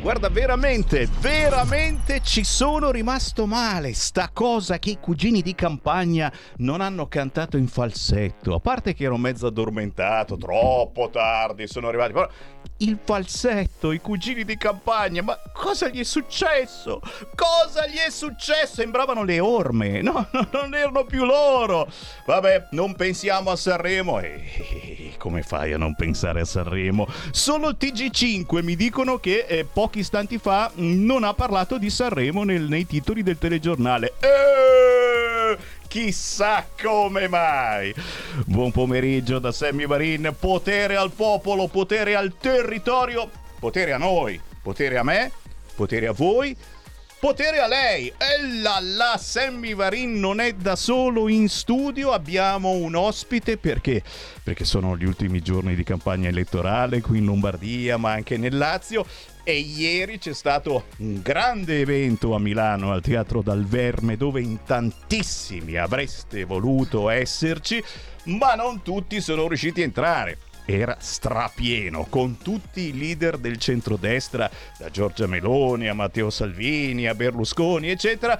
Guarda, veramente, veramente ci sono rimasto male. Sta cosa che i cugini di campagna non hanno cantato in falsetto. A parte che ero mezzo addormentato, troppo tardi sono arrivati. Però il falsetto, i cugini di campagna, ma cosa gli è successo? Cosa gli è successo? Sembravano le orme, no, no non erano più loro. Vabbè, non pensiamo a Sanremo. E come fai a non pensare a Sanremo? Solo il TG5 mi dicono che eh, pochi istanti fa non ha parlato di Sanremo nel, nei titoli del telegiornale. Eeeh! Chissà come mai. Buon pomeriggio da Sammy Varin. Potere al popolo, potere al territorio, potere a noi, potere a me, potere a voi. Potere a lei! E là là, Sammy Varin non è da solo in studio, abbiamo un ospite perché? Perché sono gli ultimi giorni di campagna elettorale qui in Lombardia, ma anche nel Lazio e ieri c'è stato un grande evento a Milano al Teatro Dal Verme dove in tantissimi avreste voluto esserci, ma non tutti sono riusciti a entrare era strapieno, con tutti i leader del centrodestra, da Giorgia Meloni a Matteo Salvini a Berlusconi, eccetera.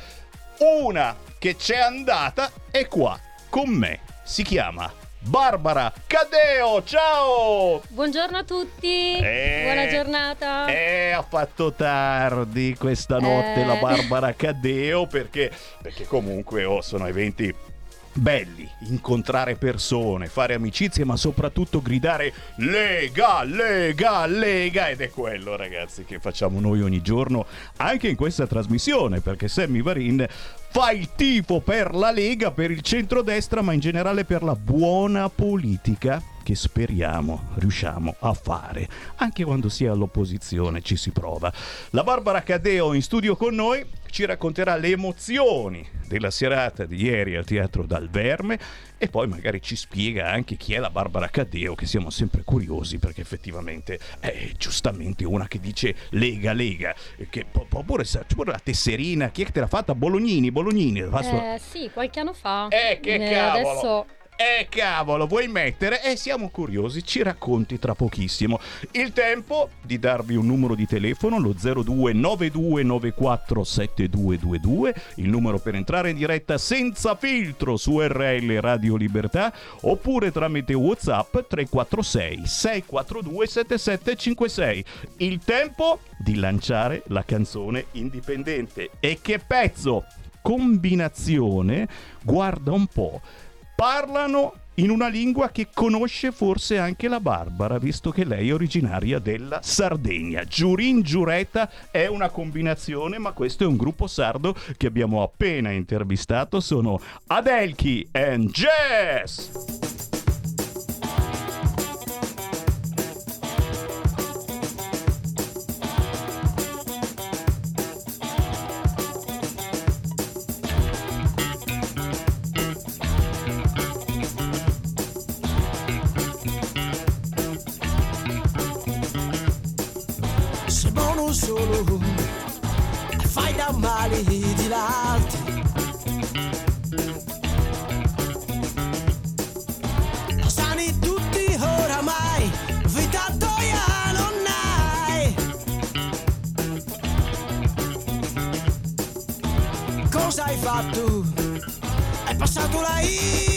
Una che c'è andata è qua, con me. Si chiama Barbara Cadeo, ciao! Buongiorno a tutti, eh, buona giornata. Eh, ha fatto tardi questa notte eh. la Barbara Cadeo perché, perché comunque oh, sono eventi belli, incontrare persone, fare amicizie, ma soprattutto gridare Lega, Lega, Lega ed è quello ragazzi che facciamo noi ogni giorno anche in questa trasmissione perché Sammy Varin fa il tifo per la Lega, per il centrodestra, ma in generale per la buona politica che speriamo riusciamo a fare. Anche quando si è all'opposizione ci si prova. La Barbara Cadeo in studio con noi ci racconterà le emozioni della serata di ieri al Teatro Dal Verme e poi magari ci spiega anche chi è la Barbara Cadeo, che siamo sempre curiosi perché effettivamente è giustamente una che dice Lega, Lega, che oppure pure la tesserina, chi è che te l'ha fatta? Bolognini, Bolognini. Eh, sì, qualche anno fa. Eh, che eh, cavolo! Adesso eh cavolo, vuoi mettere? Eh siamo curiosi, ci racconti tra pochissimo. Il tempo di darvi un numero di telefono, lo 0292947222, il numero per entrare in diretta senza filtro su RL Radio Libertà, oppure tramite WhatsApp 346 642 7756. Il tempo di lanciare la canzone indipendente. E che pezzo? Combinazione, guarda un po' parlano in una lingua che conosce forse anche la Barbara, visto che lei è originaria della Sardegna. Giurin Giureta è una combinazione, ma questo è un gruppo sardo che abbiamo appena intervistato. Sono Adelchi and Jazz! Mali di l'altro. Lo sani tutti oramai, vita toia non hai. Cosa hai fatto? Hai passato la vita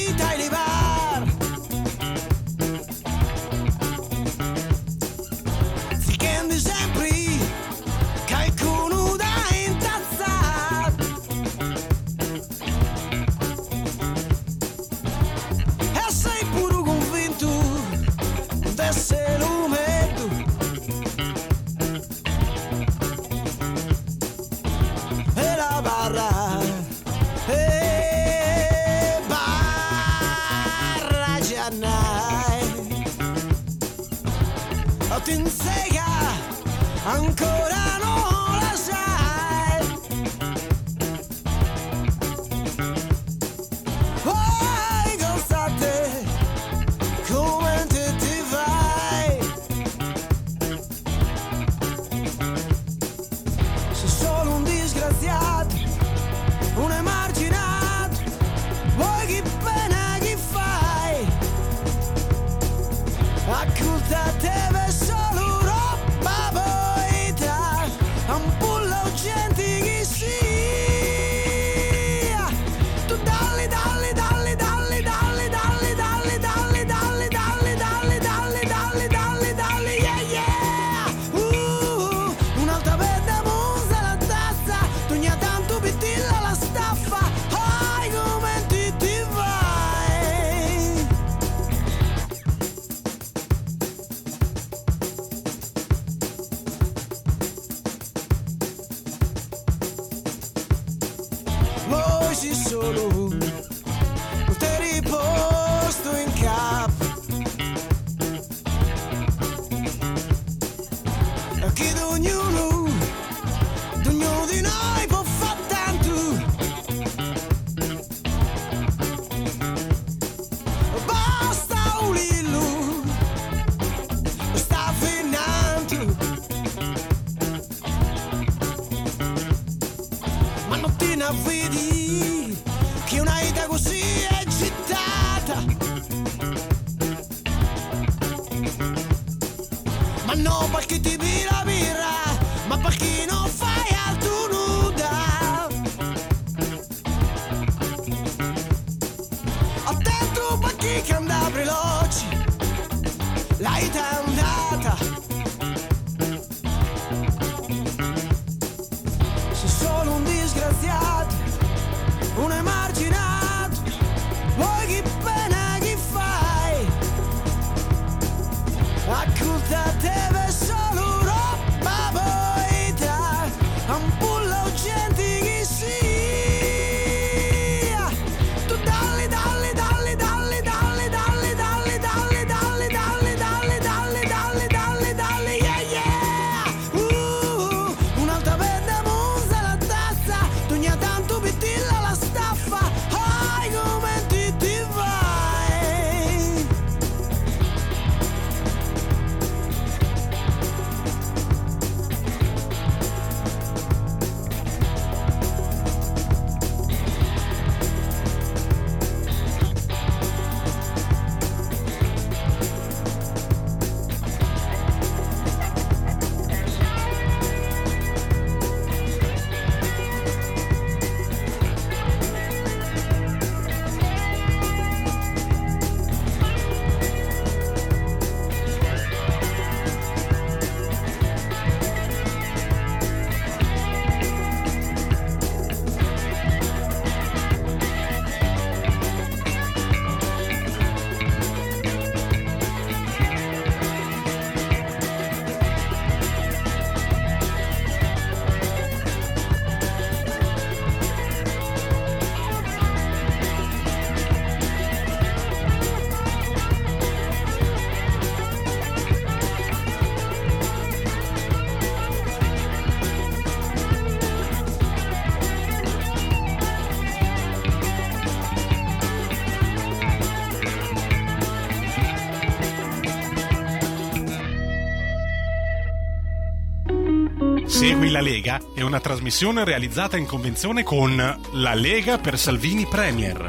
Lega è una trasmissione realizzata in convenzione con La Lega per Salvini Premier.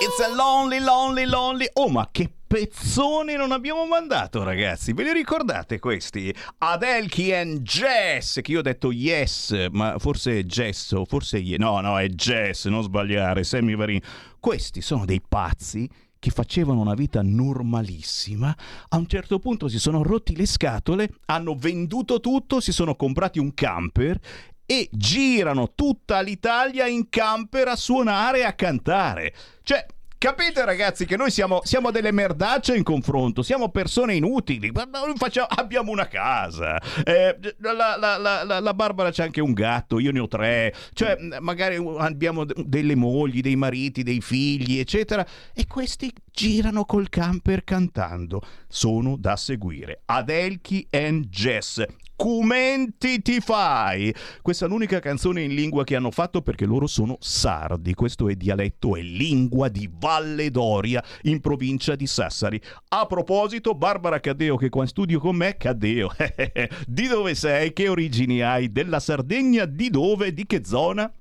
It's a lonely, lonely, lonely. Oh, ma che pezzoni non abbiamo mandato, ragazzi. Ve li ricordate questi? Adelchi and Jess, che io ho detto yes, ma forse è Gesso, forse ye- No, no, è Jess, non sbagliare, Sammy Varin. Questi sono dei pazzi che facevano una vita normalissima, a un certo punto si sono rotti le scatole, hanno venduto tutto, si sono comprati un camper e girano tutta l'Italia in camper a suonare e a cantare. Cioè, capite ragazzi che noi siamo, siamo delle merdacce in confronto, siamo persone inutili, facciamo- abbiamo una casa, eh, la, la- la- la- Barbara c'ha anche un gatto, io ne ho tre, cioè magari abbiamo delle mogli, dei mariti, dei figli, eccetera, e questi girano col camper cantando. Sono da seguire. Adelchi and Jess. Cumenti ti fai? Questa è l'unica canzone in lingua che hanno fatto perché loro sono sardi. Questo è dialetto e lingua di Valle d'Oria in provincia di Sassari. A proposito, Barbara Caddeo che qua in studio con me, Caddeo, di dove sei? Che origini hai? Della Sardegna? Di dove? Di che zona?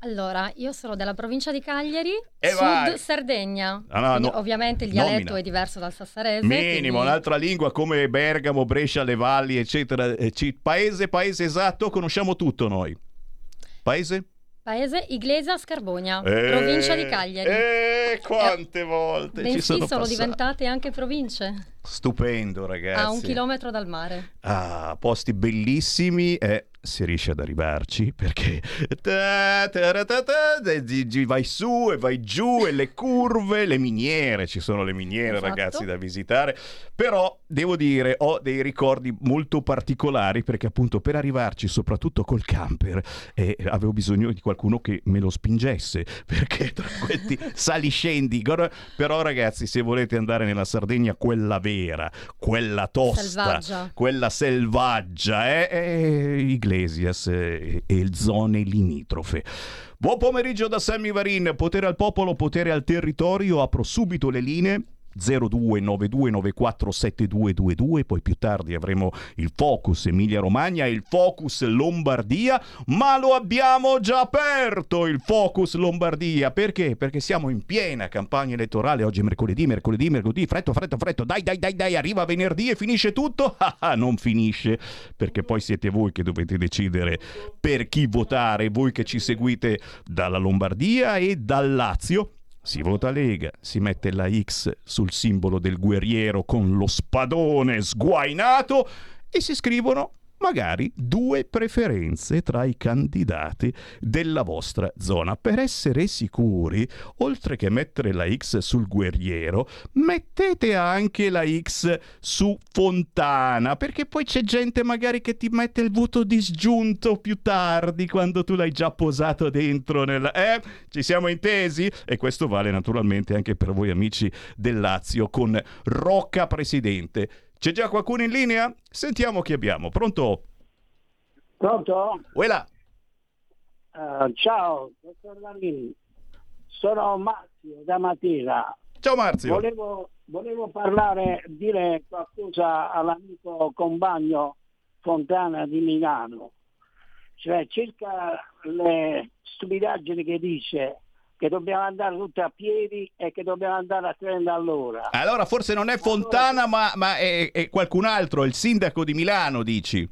Allora, io sono della provincia di Cagliari, E sud vai. Sardegna. Ah, no, no. Ovviamente il dialetto Nomina. è diverso dal sassarese. Minimo, quindi- un'altra lingua come Bergamo, Brescia, Le Valli, eccetera. Eh, ci- Paese, paese esatto, conosciamo tutto noi. Paese? Paese Iglesias Scarbogna, Eh, provincia di Cagliari. Eh, quante volte ci Bensì sono sono, passato. diventate anche province, Stupendo, ragazzi. a un chilometro dal mare. Ah, posti bellissimi e si riesce ad arrivarci perché ta, ta, ta, vai su e vai giù e le curve, le miniere, ci sono le miniere Esatto. ragazzi da visitare, però devo dire ho dei ricordi molto particolari perché appunto per arrivarci soprattutto col camper eh, avevo bisogno di qualcuno che me lo spingesse perché tra questi sali scendi, però ragazzi se volete andare nella Sardegna quella vera, quella tosta, Selvaggia. quella selvaggia, eh? è Iglesias eh, e zone limitrofe. Buon pomeriggio da Sammy Varin, potere al popolo, potere al territorio, apro subito le linee. 0292947222, poi più tardi avremo il Focus Emilia Romagna e il Focus Lombardia, ma lo abbiamo già aperto il Focus Lombardia, perché? Perché siamo in piena campagna elettorale, oggi è mercoledì, mercoledì, mercoledì, fretto, fretto, fretto, dai, dai, dai, dai, arriva venerdì e finisce tutto? Ah, ah, non finisce, perché poi siete voi che dovete decidere per chi votare, voi che ci seguite dalla Lombardia e dal Lazio. Si vota Lega, si mette la X sul simbolo del guerriero con lo spadone sguainato e si scrivono magari due preferenze tra i candidati della vostra zona. Per essere sicuri, oltre che mettere la X sul guerriero, mettete anche la X su Fontana, perché poi c'è gente magari che ti mette il voto disgiunto più tardi quando tu l'hai già posato dentro nella... Eh? Ci siamo intesi? E questo vale naturalmente anche per voi amici del Lazio con Rocca Presidente. C'è già qualcuno in linea? Sentiamo chi abbiamo. Pronto? Pronto? Uela. Eh, ciao, dottor Lamini. Sono Marzio da Matera. Ciao Marzio. Volevo, volevo parlare, dire qualcosa all'amico compagno Fontana di Milano. Cioè, circa le stupidaggini che dice che dobbiamo andare tutti a piedi e che dobbiamo andare a 30 all'ora. Allora forse non è Fontana, ma, ma è, è qualcun altro, il sindaco di Milano, dici?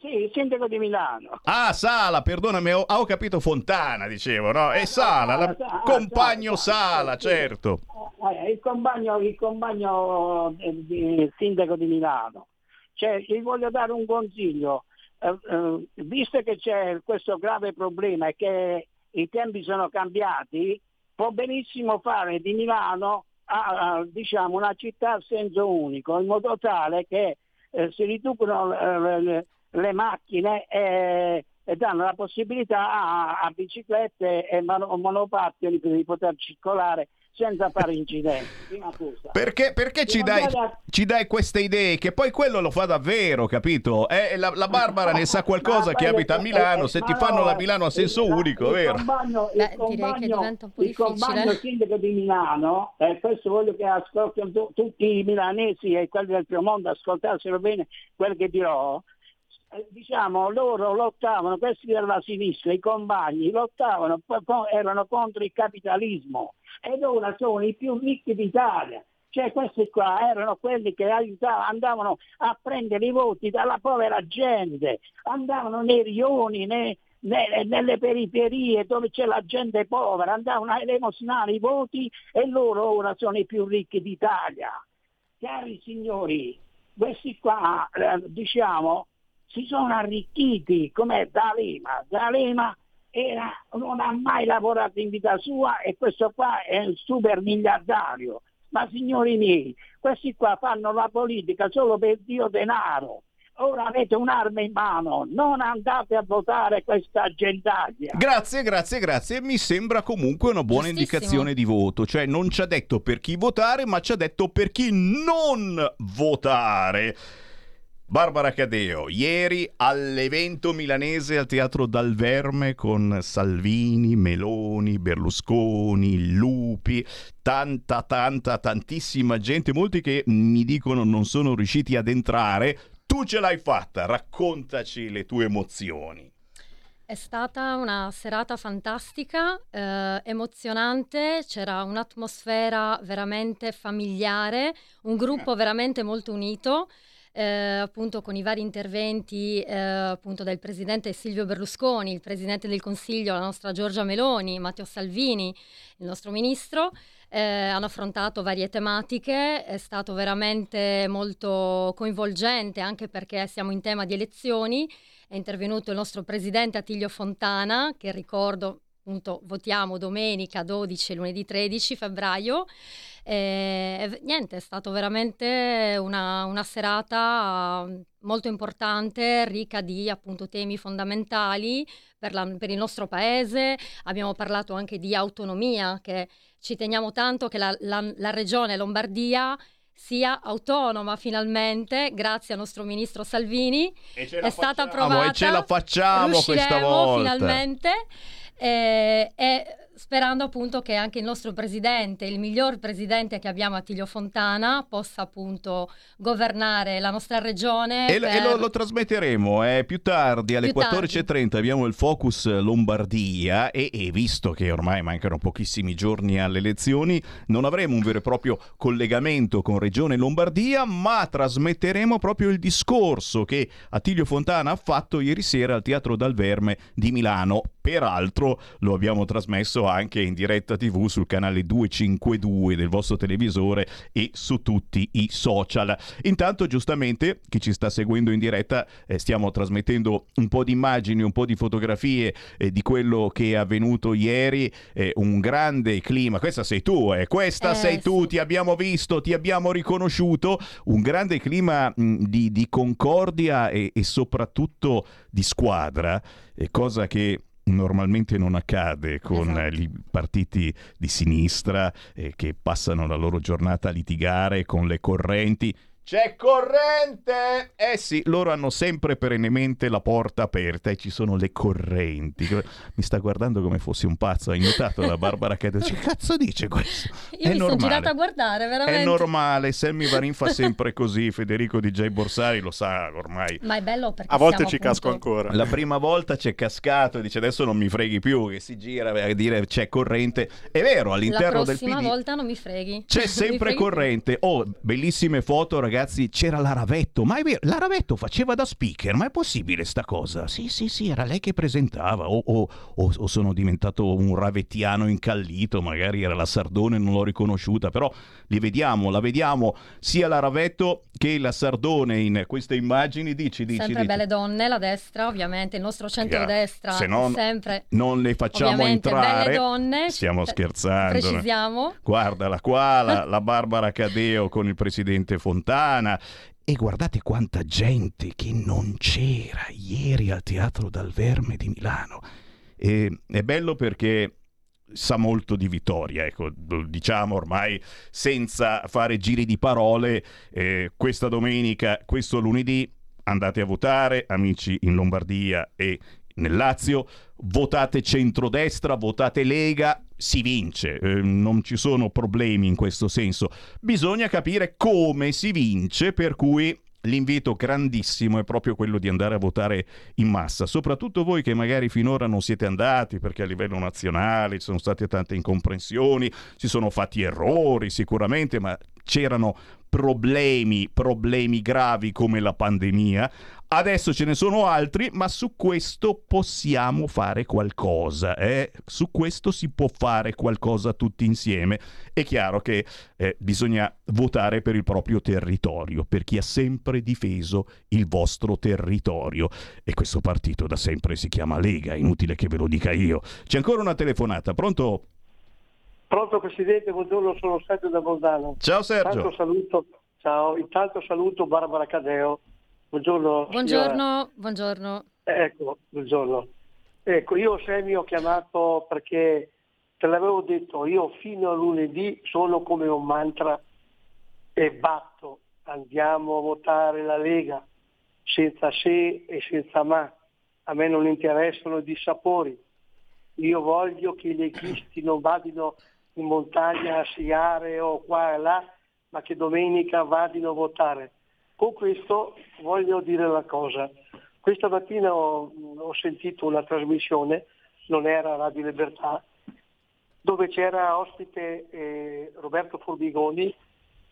Sì, il sindaco di Milano. Ah, Sala, perdonami, ho, ho capito Fontana, dicevo, no? È Sala, la- Ah, Sa- ah, compagno Sala, certo. Eh, il compagno, il compagno eh, di- sindaco di Milano. Cioè, gli voglio dare un consiglio. Eh, eh, visto che c'è questo grave problema e che i tempi sono cambiati, può benissimo fare di Milano a, a, diciamo, una città a senso unico, in modo tale che eh, si riducono eh, le, le macchine e, e danno la possibilità a, a biciclette e mono- monopattini di poter circolare senza fare incidenti. Prima cosa. Perché, perché ci, dai, ci dai queste idee? Che poi quello lo fa davvero, capito? Eh, la, la Barbara ne sa qualcosa che abita a Milano, se ti fanno no, la Milano a senso unico, il vero? compagno- il Beh, direi che compagno- diventa un po' il difficile. compagno sindaco di Milano, e questo voglio che ascoltino tu- tutti i milanesi e quelli del Piemonte, ascoltassero bene quello che dirò. Eh, Diciamo, loro lottavano, questi della sinistra, i compagni, lottavano, erano contro il capitalismo ed ora sono i più ricchi d'Italia. Cioè questi qua erano quelli che aiutavano, andavano a prendere i voti dalla povera gente, andavano nei rioni, nei- ne- nelle periferie dove c'è la gente povera, andavano a elemosinare i voti e loro ora sono i più ricchi d'Italia. Cari signori, questi qua, eh, diciamo, si sono arricchiti come D'Alema. D'Alema era, non ha mai lavorato in vita sua e questo qua è un super miliardario. Ma signori miei, questi qua fanno la politica solo per Dio denaro. Ora avete un'arma in mano, non andate a votare questa gentaglia. Grazie, grazie, grazie. Mi sembra comunque una buona indicazione di voto. Cioè, non ci ha detto per chi votare, ma ci ha detto per chi non votare. Barbara Cadeo, ieri all'evento milanese al Teatro Dal Verme con Salvini, Meloni, Berlusconi, Lupi, tanta, tanta, tantissima gente, molti che mi dicono non sono riusciti ad entrare. Tu ce l'hai fatta, raccontaci le tue emozioni. È stata una serata fantastica, eh, emozionante, c'era un'atmosfera veramente familiare, un gruppo veramente molto unito, eh, appunto con i vari interventi eh, appunto del presidente Silvio Berlusconi, il presidente del Consiglio, la nostra Giorgia Meloni, Matteo Salvini, il nostro ministro. eh, hanno affrontato varie tematiche, è stato veramente molto coinvolgente anche perché siamo in tema di elezioni è intervenuto il nostro presidente Attilio Fontana, che ricordo appunto votiamo domenica 12 e lunedì 13 febbraio. E, niente, è stato veramente una, una serata eh, molto importante, ricca di appunto temi fondamentali per, la- per il nostro paese. Abbiamo parlato anche di autonomia, che ci teniamo tanto che la, la- la regione Lombardia sia autonoma finalmente, grazie al nostro ministro Salvini E ce è stata facciamo, approvata. E ce la facciamo questa Riusciremo volta. finalmente. Eh, e sperando appunto che anche il nostro presidente, il miglior presidente che abbiamo Attilio Fontana, possa appunto governare la nostra regione. E, per... e lo, lo, trasmetteremo eh, più tardi alle Più 14.30 abbiamo il Focus Lombardia e, e visto che ormai mancano pochissimi giorni alle elezioni non avremo un vero e proprio collegamento con Regione Lombardia ma trasmetteremo proprio il discorso che Attilio Fontana ha fatto ieri sera al Teatro Dal Verme di Milano. Peraltro lo abbiamo trasmesso anche in diretta TV sul canale 252 del vostro televisore e su tutti i social. Intanto, giustamente, chi ci sta seguendo in diretta, eh, stiamo trasmettendo un po' di immagini, un po' di fotografie eh, di quello che è avvenuto ieri. Eh, un grande clima. Questa sei tu, eh. Questa Eh, sei tu, sì. ti abbiamo visto, ti abbiamo riconosciuto. Un grande clima mh, di, di concordia e, e soprattutto di squadra, eh, cosa che normalmente non accade con Esatto. i partiti di sinistra eh, che passano la loro giornata a litigare con le correnti. C'è corrente! Eh sì, loro hanno sempre perennemente la porta aperta e ci sono le correnti. Mi sta guardando come fossi un pazzo, hai notato la Barbara che dice, che cazzo dice questo? Io È mi sono normale. girata a guardare, veramente. È normale, Sammy Varin fa sempre così, Federico DJ Borsari lo sa ormai. Ma è bello perché A volte ci casco appunto- ancora. La prima volta c'è cascato e dice adesso non mi freghi più, che si gira a dire c'è corrente. È vero, La all'interno del prossima PD volta non mi freghi. c'è sempre freghi più. corrente. Oh, bellissime foto ragazzi, c'era la Ravetto, ma è vero, la Ravetto faceva da speaker, ma è possibile sta cosa? Sì, sì, sì, era lei che presentava. O, o- o- sono diventato un ravettiano incallito, magari era la Sardone, non l'ho riconosciuta, però li vediamo, la vediamo sia la Ravetto che la Sardone in queste immagini. Dici, dici, Sempre dici. belle donne, la destra ovviamente, il nostro centrodestra Se no, sempre non le facciamo ovviamente entrare. belle donne. Stiamo Pre- scherzando. Precisiamo. Guardala qua, la, la Barbara Cadeo con il presidente Fontana. E guardate quanta gente che non c'era ieri al Teatro Dal Verme di Milano. E, è bello perché sa molto di vittoria, ecco, diciamo ormai senza fare giri di parole. eh, questa domenica, questo lunedì, andate a votare, amici in Lombardia e nel Lazio, votate centrodestra, votate Lega, si vince, eh, non ci sono problemi in questo senso. Bisogna capire come si vince, per cui l'invito grandissimo è proprio quello di andare a votare in massa, soprattutto voi che magari finora non siete andati perché a livello nazionale ci sono state tante incomprensioni, si sono fatti errori sicuramente, ma c'erano problemi, problemi gravi come la pandemia. Adesso ce ne sono altri, ma su questo possiamo fare qualcosa. eh? Su questo si può fare qualcosa tutti insieme. È chiaro che eh, bisogna votare per il proprio territorio, per chi ha sempre difeso il vostro territorio. E questo partito da sempre si chiama Lega, inutile che ve lo dica io. C'è ancora una telefonata, pronto? Pronto Presidente, buongiorno, sono Sergio da Bolzano. Ciao Sergio. Intanto saluto, ciao, intanto saluto Barbara Cadeo. Buongiorno. Buongiorno, buongiorno. Ecco, buongiorno. Ecco, io Semi ho chiamato perché te l'avevo detto, io fino a lunedì sono come un mantra e batto, andiamo a votare la Lega, senza se e senza ma. A me non interessano i dissapori. Io voglio che i leghisti non vadino in montagna a sciare o qua e là, ma che domenica vadino a votare. Con questo voglio dire una cosa. Questa mattina ho, ho sentito una trasmissione, non era Radio Libertà, dove c'era ospite eh, Roberto Formigoni,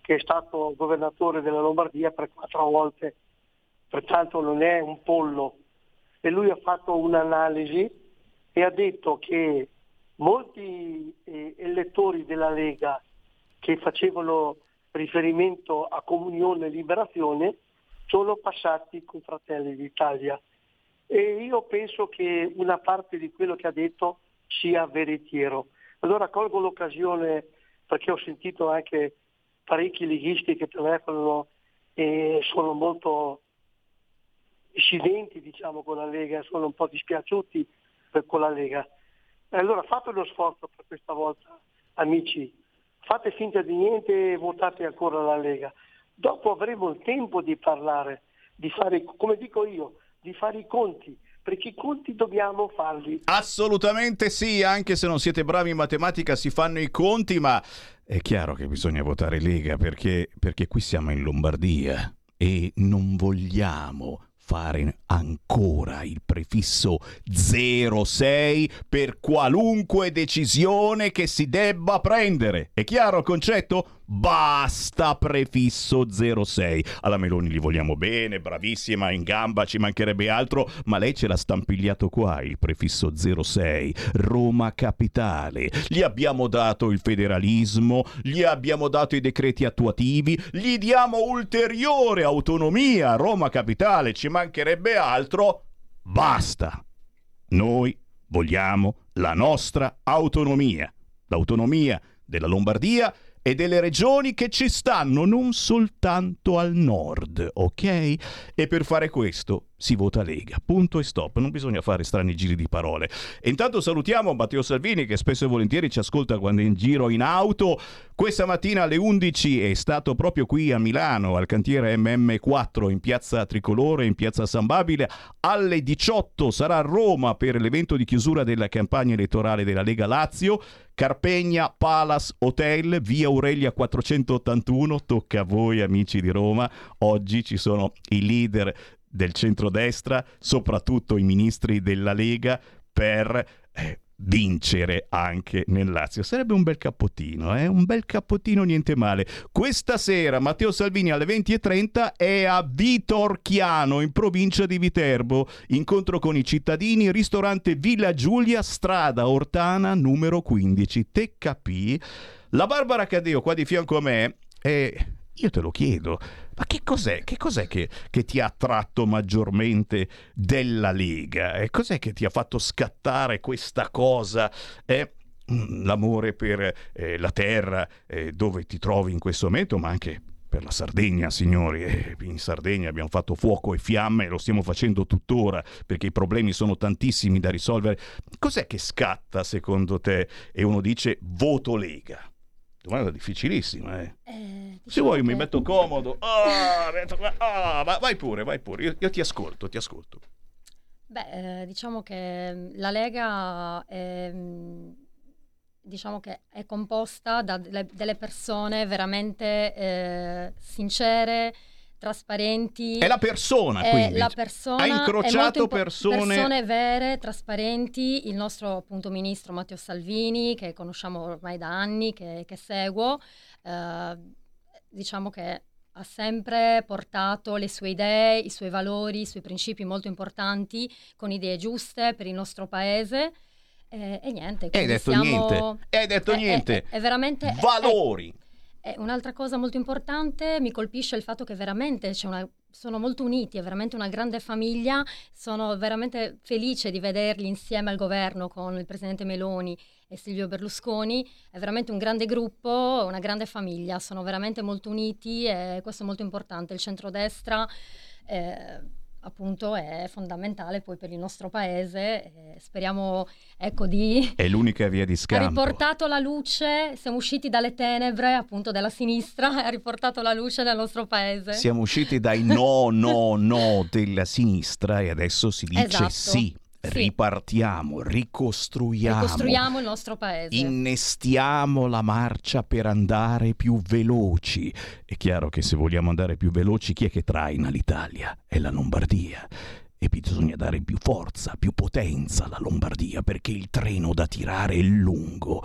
che è stato governatore della Lombardia per quattro volte, pertanto non è un pollo. E lui ha fatto un'analisi e ha detto che molti eh, elettori della Lega che facevano riferimento a Comunione e Liberazione sono passati con Fratelli d'Italia. E io penso che una parte di quello che ha detto sia veritiero. Allora colgo l'occasione perché ho sentito anche parecchi leghisti che telefonano e sono molto dissidenti diciamo, con la Lega, sono un po' dispiaciuti per, con la Lega. Allora fate uno sforzo per questa volta, amici, fate finta di niente e votate ancora la Lega. Dopo avremo il tempo di parlare, di fare, come dico io, di fare i conti, perché i conti dobbiamo farli. Assolutamente sì, anche se non siete bravi in matematica si fanno i conti, ma è chiaro che bisogna votare Lega perché, perché qui siamo in Lombardia e non vogliamo fare ancora il prefisso 06 per qualunque decisione che si debba prendere. È chiaro il concetto? Basta prefisso 06. Alla Meloni li vogliamo bene, bravissima, in gamba, ci mancherebbe altro, ma lei ce l'ha stampigliato qua il prefisso 06. Roma capitale. Gli abbiamo dato il federalismo, gli abbiamo dato i decreti attuativi, gli diamo ulteriore autonomia a Roma capitale, ci mancherebbe altro. Basta. Noi vogliamo la nostra autonomia. L'autonomia della Lombardia e delle regioni che ci stanno non soltanto al nord, ok? E per fare questo si vota Lega. Punto e stop, non bisogna fare strani giri di parole. E intanto salutiamo Matteo Salvini che spesso e volentieri ci ascolta quando è in giro in auto. Questa mattina alle 11 è stato proprio qui a Milano, al cantiere MM4 in piazza Tricolore, in piazza San Babile. Alle 18 sarà a Roma per l'evento di chiusura della campagna elettorale della Lega Lazio. Carpegna Palace Hotel, via Aurelia 481. Tocca a voi amici di Roma. Oggi ci sono i leader del centrodestra, soprattutto i ministri della Lega, per eh, vincere anche nel Lazio. Sarebbe un bel cappottino, eh? un bel cappottino, niente male. Questa sera Matteo Salvini alle 20.30 è a Vitorchiano, in provincia di Viterbo. Incontro con i cittadini, ristorante Villa Giulia, strada Ortana, numero 15. Te capì? La Barbara Cadeo, qua di fianco a me, è... Io te lo chiedo, ma che cos'è, che, cos'è che, che, ti ha attratto maggiormente della Lega? E cos'è che ti ha fatto scattare questa cosa? Eh? L'amore per eh, la terra eh, dove ti trovi in questo momento, ma anche per la Sardegna, signori. Eh, in Sardegna abbiamo fatto fuoco e fiamme, lo stiamo facendo tuttora perché i problemi sono tantissimi da risolvere. Cos'è che scatta secondo te? E uno dice voto Lega. Domanda difficilissima, eh. eh diciamo Se vuoi che... mi metto comodo. Oh, metto... oh, vai pure, vai pure. Io, io, ti ascolto, ti ascolto. Beh, eh, diciamo che mm, la Lega è, mm, diciamo che è composta da delle, delle persone veramente eh, sincere, trasparenti. È la persona, è quindi. La persona, ha incrociato impo- persone... persone vere, trasparenti. Il nostro appunto ministro Matteo Salvini, che conosciamo ormai da anni, che, che seguo, eh, diciamo che ha sempre portato le sue idee, i suoi valori, i suoi principi molto importanti, con idee giuste per il nostro paese. Eh, e niente. Hai detto siamo... niente. Hai detto è, niente. È, è veramente... Valori. E un'altra cosa molto importante mi colpisce il fatto che veramente una, sono molto uniti, è veramente una grande famiglia, sono veramente felice di vederli insieme al governo con il presidente Meloni e Silvio Berlusconi, è veramente un grande gruppo, una grande famiglia, sono veramente molto uniti e questo è molto importante. Il centrodestra... Eh, appunto è fondamentale poi per il nostro paese. Eh, speriamo ecco di... È l'unica via di scampo. Ha riportato la luce, siamo usciti dalle tenebre appunto della sinistra, ha riportato la luce nel nostro paese. Siamo usciti dai no, no, no della sinistra e adesso si dice esatto. sì. Sì. ripartiamo, ricostruiamo, ricostruiamo il nostro paese, innestiamo la marcia per andare più veloci. È chiaro che se vogliamo andare più veloci, chi è che traina l'Italia? È la Lombardia. E bisogna dare più forza, più potenza alla Lombardia perché il treno da tirare è lungo.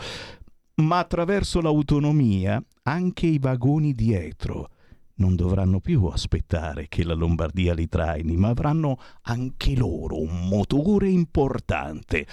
Ma attraverso l'autonomia anche i vagoni dietro non dovranno più aspettare che la Lombardia li traini, ma avranno anche loro un motore importante.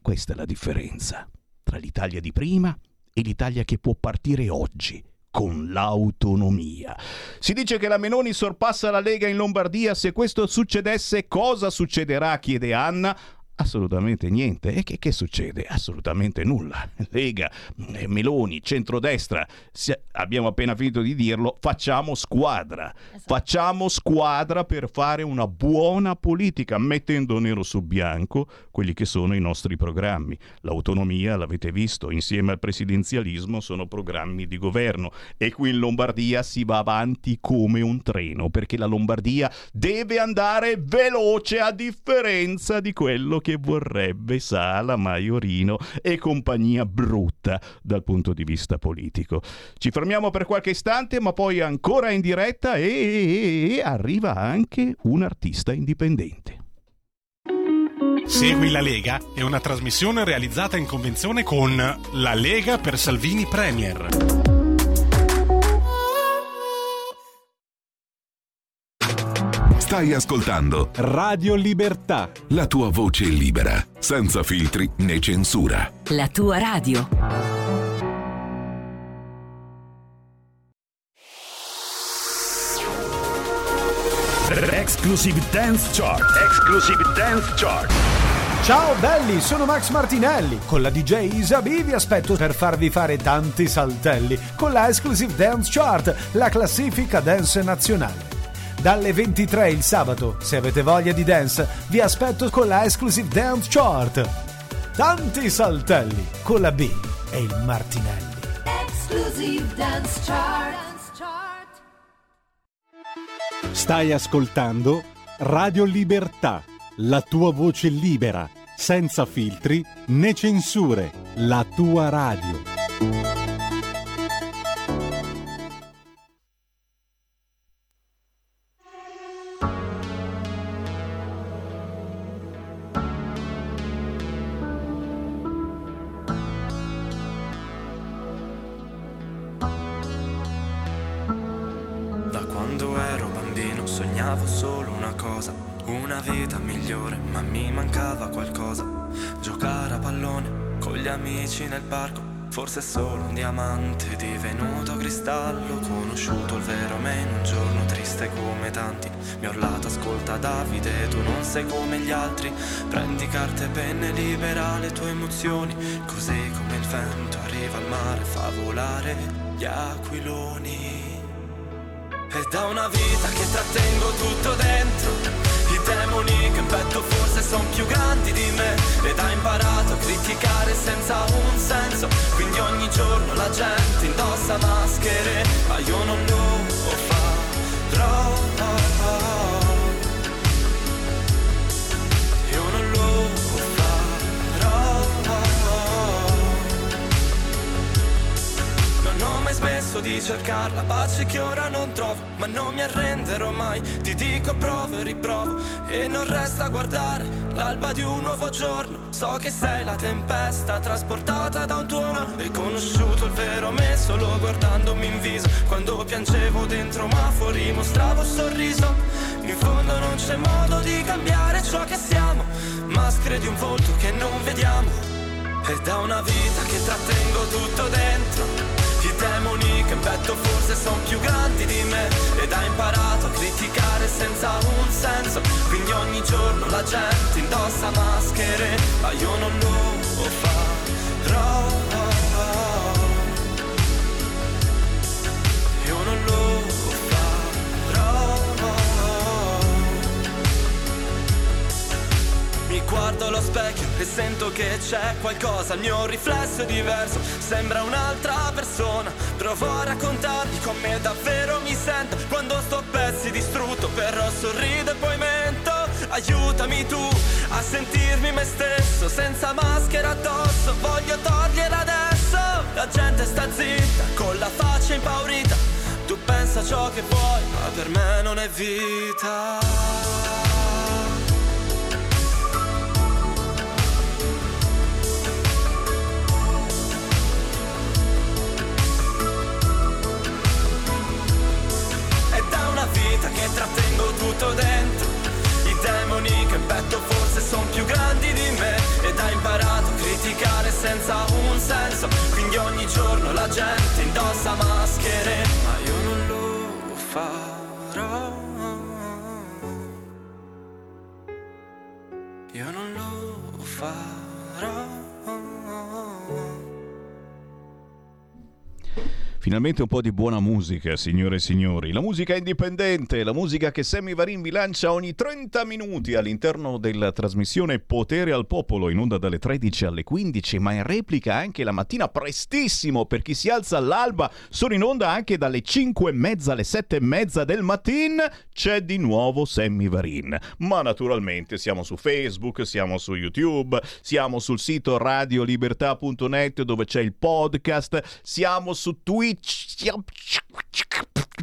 Questa è la differenza tra l'Italia di prima e l'Italia che può partire oggi con l'autonomia. Si dice che la Meloni sorpassa la Lega in Lombardia. Se questo succedesse, cosa succederà? chiede Anna. Assolutamente niente. E che, che succede? Assolutamente nulla. Lega, eh, Meloni, centrodestra, si- abbiamo appena finito di dirlo, facciamo squadra. Facciamo squadra per fare una buona politica, mettendo nero su bianco quelli che sono i nostri programmi. L'autonomia, l'avete visto, insieme al presidenzialismo sono programmi di governo. E qui in Lombardia si va avanti come un treno, perché la Lombardia deve andare veloce a differenza di quello che vorrebbe Sala, Maiorino e compagnia brutta dal punto di vista politico. Ci fermiamo per qualche istante, ma poi ancora in diretta e, e arriva anche un artista indipendente. Segui la Lega è una trasmissione realizzata in convenzione con La Lega per Salvini Premier. Stai ascoltando Radio Libertà. la tua voce libera, senza filtri né censura. La tua radio. Exclusive Dance Chart. Exclusive Dance Chart. Ciao belli, sono Max Martinelli. Con la DJ Isabi vi aspetto per farvi fare tanti saltelli con la Exclusive Dance Chart, la classifica dance nazionale. Dalle 23 il sabato, se avete voglia di dance, vi aspetto con la Exclusive Dance Chart. Tanti saltelli con la B e il Martinelli. Exclusive Dance Chart. Stai ascoltando Radio Libertà, la tua voce libera, senza filtri né censure, la tua radio. Mancava qualcosa. Giocare a pallone con gli amici nel parco, forse solo un diamante divenuto cristallo. Conosciuto il vero me in un giorno triste come tanti. Mi ho urlato ascolta Davide, tu non sei come gli altri. Prendi carte e penne, libera le tue emozioni, così come il vento arriva al mare, fa volare gli aquiloni. È da una vita che trattengo tutto dentro. I demoni che in petto forse sono più grandi di me. Ed ha imparato a criticare senza un senso. Quindi ogni giorno la gente indossa maschere. Ma io non lo farò mai smesso di cercare la pace che ora non trovo Ma non mi arrenderò mai. Ti dico provo e riprovo E non resta a guardare l'alba di un nuovo giorno. So che sei la tempesta trasportata da un tuono Hai conosciuto il vero me solo guardandomi in viso. Quando piangevo dentro ma fuori mostravo un sorriso. In fondo non c'è modo di cambiare ciò che siamo Maschere di un volto che non vediamo. È da una vita che trattengo tutto dentro Demoni che in petto forse sono più grandi di me. Ed ha imparato a criticare senza un senso. Quindi ogni giorno la gente indossa maschere. Ma io non lo farò guardo allo specchio e sento che c'è qualcosa, il mio riflesso è diverso, sembra un'altra persona. Provo a raccontargli come davvero mi sento quando sto a pezzi distrutto, però sorrido e poi mento. Aiutami tu a sentirmi me stesso, senza maschera addosso, voglio togliere adesso. La gente sta zitta, con la faccia impaurita. Tu pensa ciò che vuoi, ma per me non è vita. Trattengo tutto dentro. I demoni che petto forse sono più grandi di me. Ed ha imparato a criticare senza un senso. Quindi ogni giorno la gente indossa maschere. Ma io non lo farò. Io non lo farò. Finalmente un po' di buona musica, signore e signori. La musica indipendente, la musica che Sammy Varin vi lancia ogni 30 minuti all'interno della trasmissione Potere al Popolo, in onda dalle 13 alle 15, ma in replica anche la mattina prestissimo per chi si alza all'alba. Sono in onda anche dalle 5 e mezza alle 7 e mezza del mattino. C'è di nuovo Sammy Varin. Ma naturalmente siamo su Facebook, siamo su YouTube, siamo sul sito radiolibertà.net dove c'è il podcast, siamo su siamo-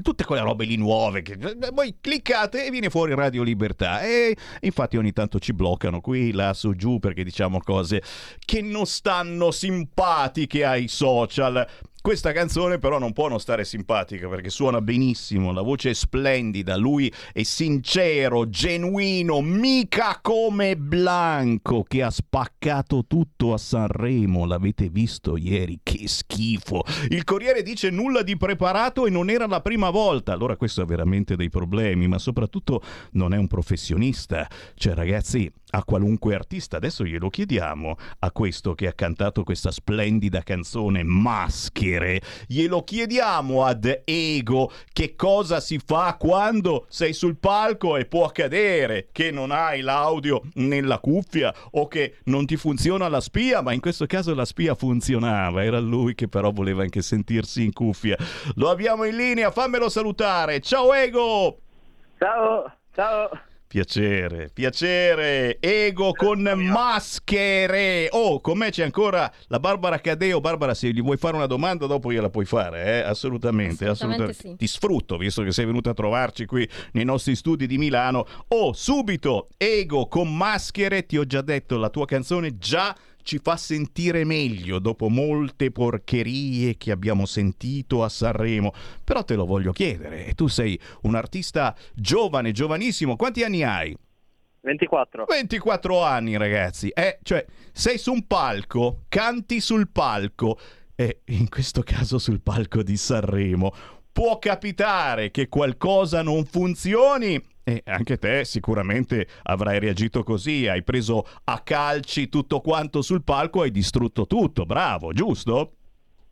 tutte quelle robe lì nuove che voi cliccate e viene fuori Radio Libertà e infatti ogni tanto ci bloccano qui là su giù perché diciamo cose che non stanno simpatiche ai social questa canzone però non può non stare simpatica perché suona benissimo, la voce è splendida, lui è sincero, genuino, mica come Blanco che ha spaccato tutto a Sanremo, l'avete visto ieri, che schifo. Il Corriere dice nulla di preparato e non era la prima volta, allora questo ha veramente dei problemi, ma soprattutto non è un professionista. Cioè ragazzi, a qualunque artista. Adesso glielo chiediamo a questo che ha cantato questa splendida canzone Maschere. Glielo chiediamo ad Ego che cosa si fa quando sei sul palco e può accadere che non hai l'audio nella cuffia o che non ti funziona la spia, ma in questo caso la spia funzionava. Era lui che però voleva anche sentirsi in cuffia. Lo abbiamo in linea, fammelo salutare. Ciao Ego! Ciao, ciao. Piacere, piacere, ego con maschere. Oh, con me c'è ancora la Barbara Cadeo. Barbara, se gli vuoi fare una domanda, dopo gliela puoi fare, eh? Assolutamente, Assolutamente assolutamente. sì. Ti sfrutto, visto che sei venuta a trovarci qui nei nostri studi di Milano. Oh, subito, ego con maschere. Ti ho già detto, la tua canzone già ci fa sentire meglio dopo molte porcherie che abbiamo sentito a Sanremo. Però te lo voglio chiedere, tu sei un artista giovane, giovanissimo, quanti anni hai? 24. 24 anni, ragazzi. Eh, cioè, sei su un palco, canti sul palco, e in questo caso sul palco di Sanremo. Può capitare che qualcosa non funzioni e anche te sicuramente avrai reagito così, hai preso a calci tutto quanto sul palco hai distrutto tutto, bravo, giusto?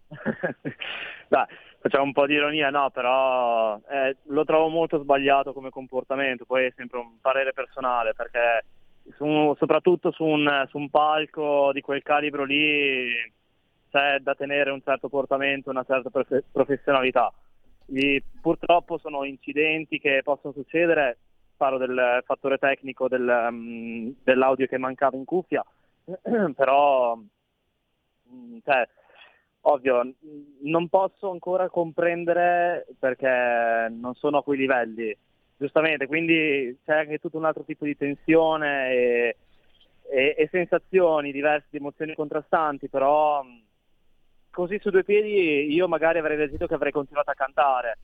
Dai, facciamo un po' di ironia, no, però eh, lo trovo molto sbagliato come comportamento, poi è sempre un parere personale, perché su- soprattutto su un, su un palco di quel calibro lì c'è da tenere un certo portamento, una certa profe- professionalità. Gli- purtroppo sono incidenti che possono succedere, parlo del fattore tecnico del, mm, dell'audio che mancava in cuffia, però mm, cioè, ovvio, non posso ancora comprendere perché non sono a quei livelli, giustamente, quindi c'è anche tutto un altro tipo di tensione e, e- e sensazioni diverse, di emozioni contrastanti, però mh, così su due piedi io magari avrei reagito che avrei continuato a cantare.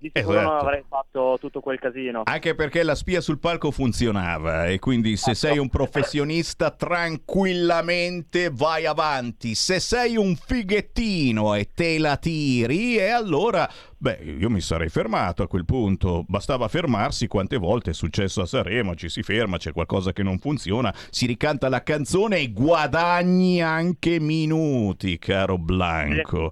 Di sicuro non Esatto. avrei fatto tutto quel casino. Anche perché la spia sul palco funzionava e quindi se sei un professionista tranquillamente vai avanti. Se sei un fighettino e te la tiri e allora, beh, io mi sarei fermato a quel punto. Bastava fermarsi quante volte è successo a Sanremo, ci si ferma, c'è qualcosa che non funziona, si ricanta la canzone e guadagni anche minuti, caro Blanco.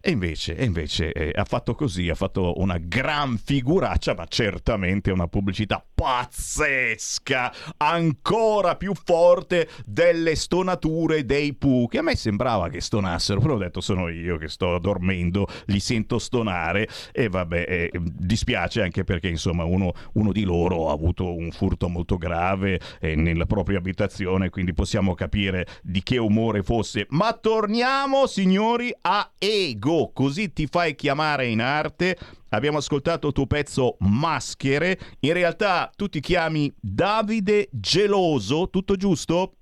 E invece, e invece eh, ha fatto così, ha fatto una gran figuraccia, ma certamente una pubblicità pazzesca, ancora più forte delle stonature dei Pooh, che a me sembrava che stonassero, però ho detto sono io che sto dormendo, li sento stonare e vabbè, eh, dispiace anche perché insomma uno, uno di loro ha avuto un furto molto grave eh, nella propria abitazione, quindi possiamo capire di che umore fosse. Ma torniamo signori a Ego, così ti fai chiamare in arte. Abbiamo ascoltato il tuo pezzo Maschere. In realtà tu ti chiami Davide Geloso, tutto giusto?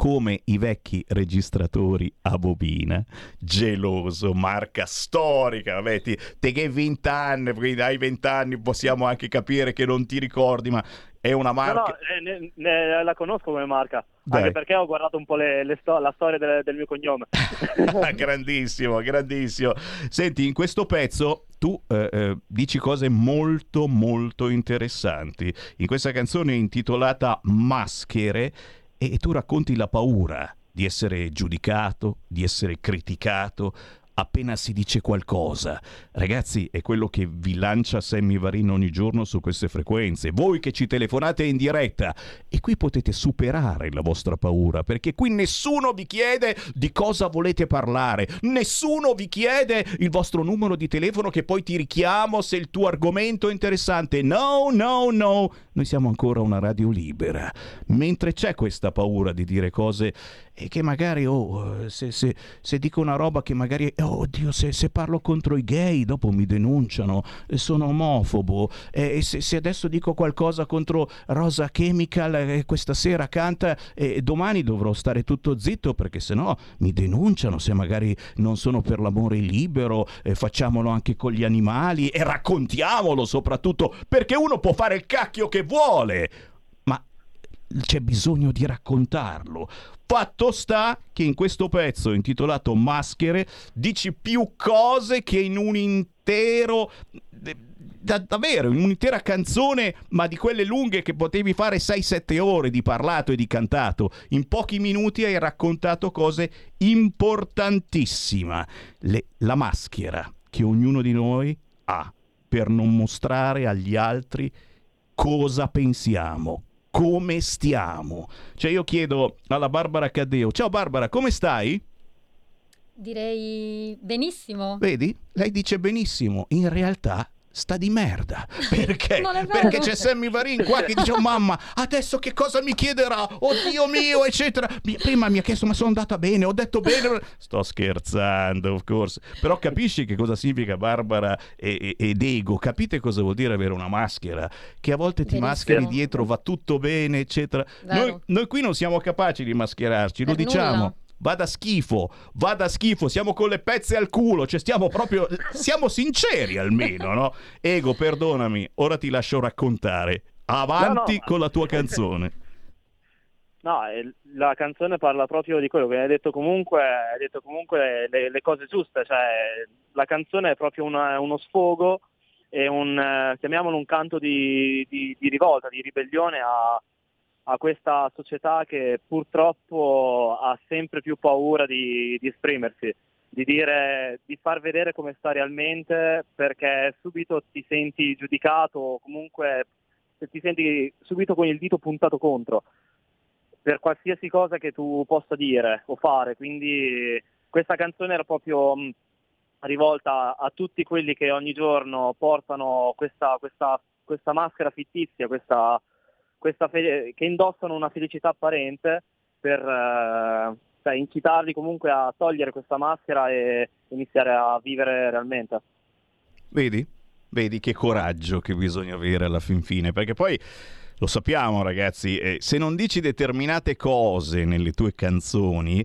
Come i vecchi registratori a bobina. Geloso, marca storica. Vabbè, ti, te che hai 20 anni, quindi hai 20 anni possiamo anche capire che non ti ricordi, ma è una No, no, marca... eh, ne- ne- la conosco come marca, Dai. anche perché ho guardato un po' le- le sto- la storia del, del mio cognome. grandissimo, grandissimo. Senti, in questo pezzo tu eh, eh, dici cose molto molto interessanti. In questa canzone intitolata Maschere e tu racconti la paura di essere giudicato, di essere criticato, appena si dice qualcosa. Ragazzi, è quello che vi lancia Sammy Varin ogni giorno su queste frequenze. Voi che ci telefonate in diretta e qui potete superare la vostra paura, perché qui nessuno vi chiede di cosa volete parlare, nessuno vi chiede il vostro numero di telefono che poi ti richiamo se il tuo argomento è interessante. No, no, no. Noi siamo ancora una radio libera. Mentre c'è questa paura di dire cose e che magari, oh, se, se, se dico una roba che magari, oh Dio, se, se parlo contro i gay dopo mi denunciano, sono omofobo, e se, se adesso dico qualcosa contro Rosa Chemical questa sera canta e domani dovrò stare tutto zitto perché sennò mi denunciano se magari non sono per l'amore libero, eh, facciamolo anche con gli animali e raccontiamolo soprattutto perché uno può fare il cacchio che vuole, c'è bisogno di raccontarlo. Fatto sta che in questo pezzo intitolato Maschere dici più cose che in un intero da, davvero in un'intera canzone, ma di quelle lunghe che potevi fare 6-7 ore di parlato e di cantato. In pochi minuti hai raccontato cose importantissime. Le, la maschera che ognuno di noi ha per non mostrare agli altri cosa pensiamo, come stiamo. Cioè io chiedo alla Barbara Caddeo, ciao Barbara, come stai? Direi benissimo. Vedi? Lei dice benissimo, in realtà sta di merda. Perché? Non è vero. Perché c'è Sammy Varin qua che dice, oh, mamma, adesso che cosa mi chiederà? Oddio mio, eccetera. Mi- prima mi ha chiesto, ma sono andata bene, ho detto bene. Sto scherzando, of course. Però capisci che cosa significa Barbara e- e- ed ego? Capite cosa vuol dire avere una maschera? Che a volte ti Verissimo. mascheri dietro, va tutto bene, eccetera. Noi, noi qui non siamo capaci di mascherarci, lo Per diciamo. nulla. Va da schifo, va da schifo, siamo con le pezze al culo, cioè stiamo proprio, siamo sinceri almeno, no? Ego, perdonami, ora ti lascio raccontare. Avanti No, no. con la tua canzone. No, la canzone parla proprio di quello che hai detto comunque, hai detto comunque le, le cose giuste, cioè la canzone è proprio una- uno sfogo e un, eh, chiamiamolo un canto di, di- di rivolta, di ribellione a, a questa società che purtroppo ha sempre più paura di, di esprimersi, di dire, di far vedere come sta realmente perché subito ti senti giudicato o comunque ti senti subito con il dito puntato contro per qualsiasi cosa che tu possa dire o fare. Quindi questa canzone era proprio rivolta a tutti quelli che ogni giorno portano questa, questa, questa maschera fittizia, questa fe- che indossano una felicità apparente per eh, cioè, incitarli comunque a togliere questa maschera e iniziare a vivere realmente. Vedi? Vedi che coraggio che bisogna avere alla fin fine, perché poi lo sappiamo ragazzi, eh, se non dici determinate cose nelle tue canzoni,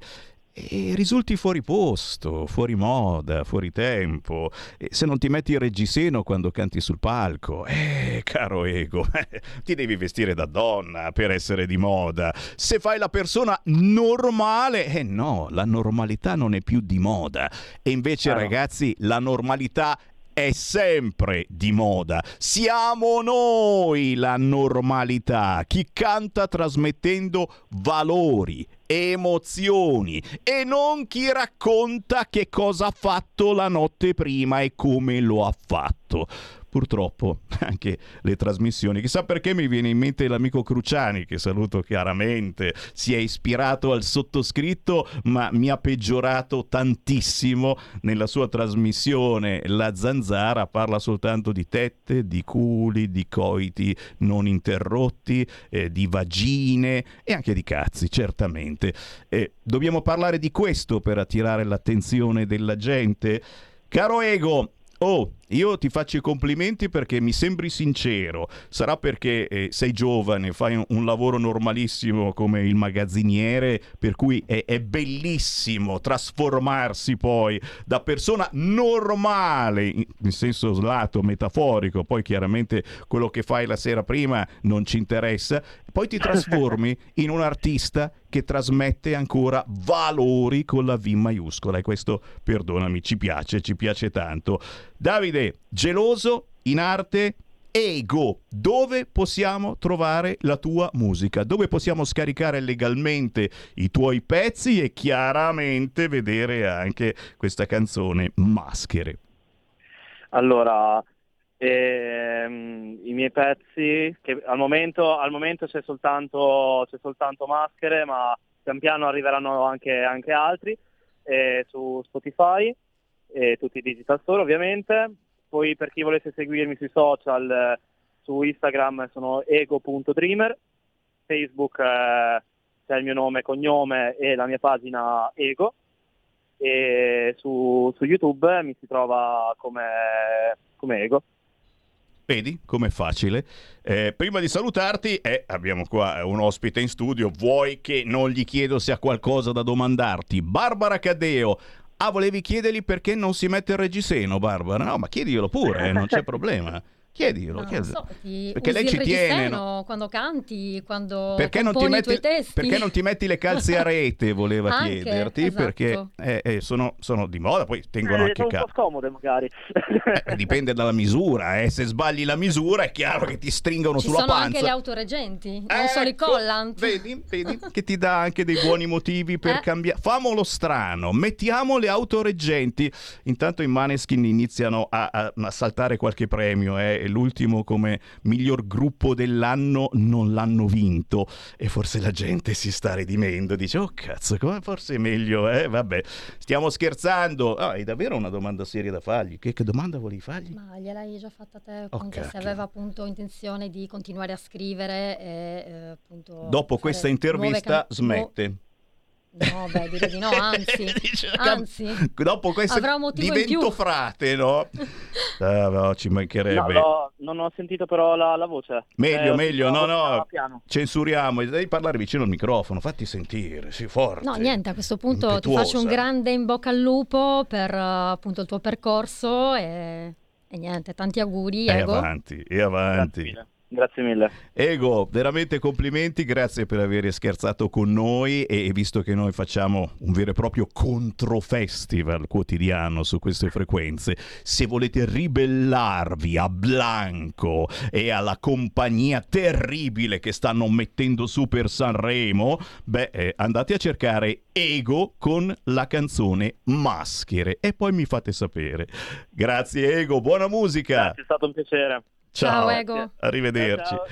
eh, risulti fuori posto, fuori moda, fuori tempo. E se non ti metti il reggiseno quando canti sul palco, eh, caro ego, ti devi vestire da donna per essere di moda. Se fai la persona normale, eh no, la normalità non è più di moda. E invece, Ah, ragazzi, la normalità è sempre di moda. Siamo noi la normalità, chi canta trasmettendo valori, emozioni e non chi racconta che cosa ha fatto la notte prima e come lo ha fatto. Purtroppo anche le trasmissioni, chissà perché mi viene in mente l'amico Cruciani, che saluto chiaramente, si è ispirato al sottoscritto, ma mi ha peggiorato tantissimo nella sua trasmissione. La zanzara parla soltanto di tette, di culi, di coiti non interrotti, eh, di vagine e anche di cazzi, certamente. Eh, dobbiamo parlare di questo per attirare l'attenzione della gente. Caro Ego, Oh, io ti faccio i complimenti perché mi sembri sincero. Sarà perché eh, sei giovane, fai un, un lavoro normalissimo come il magazziniere, per cui è, è bellissimo trasformarsi poi da persona normale, in, in senso lato, metaforico, poi chiaramente quello che fai la sera prima non ci interessa, poi ti trasformi in un artista che trasmette ancora valori con la V maiuscola e questo, perdonami, ci piace, ci piace tanto. Davide, geloso in arte Ego, dove possiamo trovare la tua musica? Dove possiamo scaricare legalmente i tuoi pezzi e chiaramente vedere anche questa canzone Maschere? Allora, ehm, i miei pezzi, che al momento, al momento c'è, soltanto, c'è soltanto Maschere, ma pian piano arriveranno anche, anche altri, eh, su Spotify e tutti i digital store ovviamente. Poi per chi volesse seguirmi sui social, eh, su Instagram sono ego.dreamer, Facebook eh, c'è il mio nome e cognome e la mia pagina Ego e su, su YouTube mi si trova come, come Ego. Vedi com'è facile? Eh, prima di salutarti, eh, abbiamo qua un ospite in studio. Vuoi che non gli chiedo se ha qualcosa da domandarti? Barbara Cadeo. Ah, volevi chiedergli perché non si mette il reggiseno, Barbara? No, ma chiediglielo pure, eh, non c'è problema. Chiediglielo, Non lo chiediglielo. so, ti Perché lei ci tiene, reggiseno quando canti, quando Perché non, ti metti, tuoi testi. perché non ti metti le calze a rete, voleva Anche, chiederti, esatto. perché eh, eh, sono, sono di moda, poi tengono Eh, anche sono un po' scomode magari. Eh, dipende dalla misura, eh. se sbagli la misura è chiaro che ti stringono Ci sulla sono panza. anche le autoreggenti, non solo i Ecco, collant. Vedi, vedi che ti dà anche dei buoni motivi per Eh. cambiare. Famolo strano, mettiamo le autoreggenti. Intanto i Maneskin iniziano a, a- a saltare qualche premio. eh. E L'ultimo come miglior gruppo dell'anno non l'hanno vinto. E forse la gente si sta redimendo. Dice, oh cazzo, come forse è meglio, eh? Vabbè, stiamo scherzando. Ah, hai davvero una domanda seria da fargli? Che, che domanda volevi fargli? Ma gliel'hai già fatta te, Oh, appunto, se aveva appunto intenzione di continuare a scrivere e eh, appunto... Dopo questa intervista can- smette. No, beh, direi di no, anzi, anzi, Dopo questo divento frate, no? Ah, no, ci No, mancherebbe. no, non ho sentito però la, la voce. Meglio, Eh, meglio, no, no, piano. censuriamo, devi parlare vicino al microfono, fatti sentire, sì, forte. No, niente, a questo punto ti Impetuosa. faccio un grande in bocca al lupo per eh, appunto il tuo percorso e, e niente, tanti auguri, E avanti, e avanti. Grazie mille. Ego, veramente complimenti, grazie per aver scherzato con noi e visto che noi facciamo un vero e proprio controfestival quotidiano su queste frequenze, se volete ribellarvi a Blanco e alla compagnia terribile che stanno mettendo su per Sanremo, beh, eh, andate a cercare Ego con la canzone Maschere e poi mi fate sapere. Grazie Ego, buona musica. È stato un piacere. Ciao, Ciao, Ego. Arrivederci. Ciao,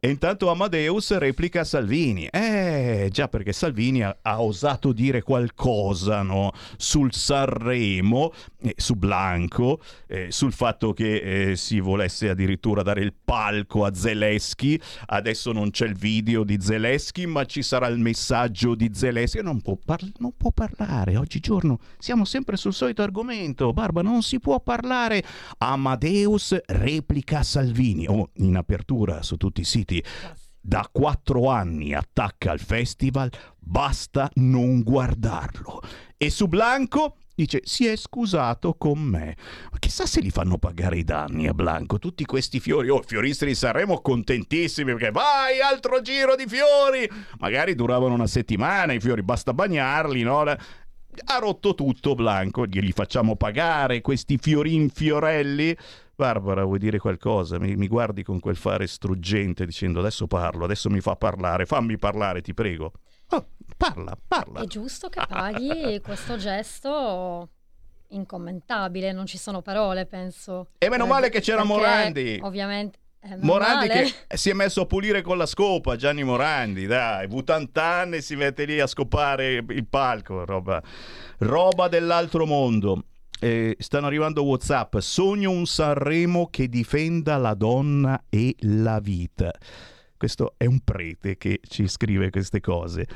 E intanto Amadeus replica Salvini. Eh, già perché Salvini ha, ha osato dire qualcosa no? sul Sanremo, eh, su Blanco, eh, sul fatto che eh, si volesse addirittura dare il palco a Zelensky. Adesso non c'è il video di Zelensky, ma ci sarà il messaggio di Zelensky. Non può, par- non può parlare. Oggigiorno siamo sempre sul solito argomento. Barba, non si può parlare. Amadeus replica Salvini. Oh, in apertura su tutti i siti. Da quattro anni attacca al festival, basta non guardarlo. E su Blanco dice si è scusato con me. Ma chissà se li fanno pagare i danni a Blanco, tutti questi fiori. Oh, fioristi di Sanremo contentissimi perché vai, altro giro di fiori. Magari duravano una settimana i fiori, basta bagnarli, no? Ha rotto tutto Blanco, glieli facciamo pagare questi fiorin fiorelli. Barbara, vuoi dire qualcosa? Mi, mi guardi con quel fare struggente dicendo adesso parlo, adesso mi fa parlare, fammi parlare, ti prego. Oh, parla, parla. È giusto che paghi questo gesto incommentabile, non ci sono parole, penso. E meno male che c'era Perché, Morandi. Ovviamente. Morandi che si è messo a pulire con la scopa, Gianni Morandi, dai, Vutantan si mette lì a scopare il palco, roba, roba dell'altro mondo. Eh, stanno arrivando Whatsapp, sogno un Sanremo che difenda la donna e la vita. Questo è un prete che ci scrive queste cose.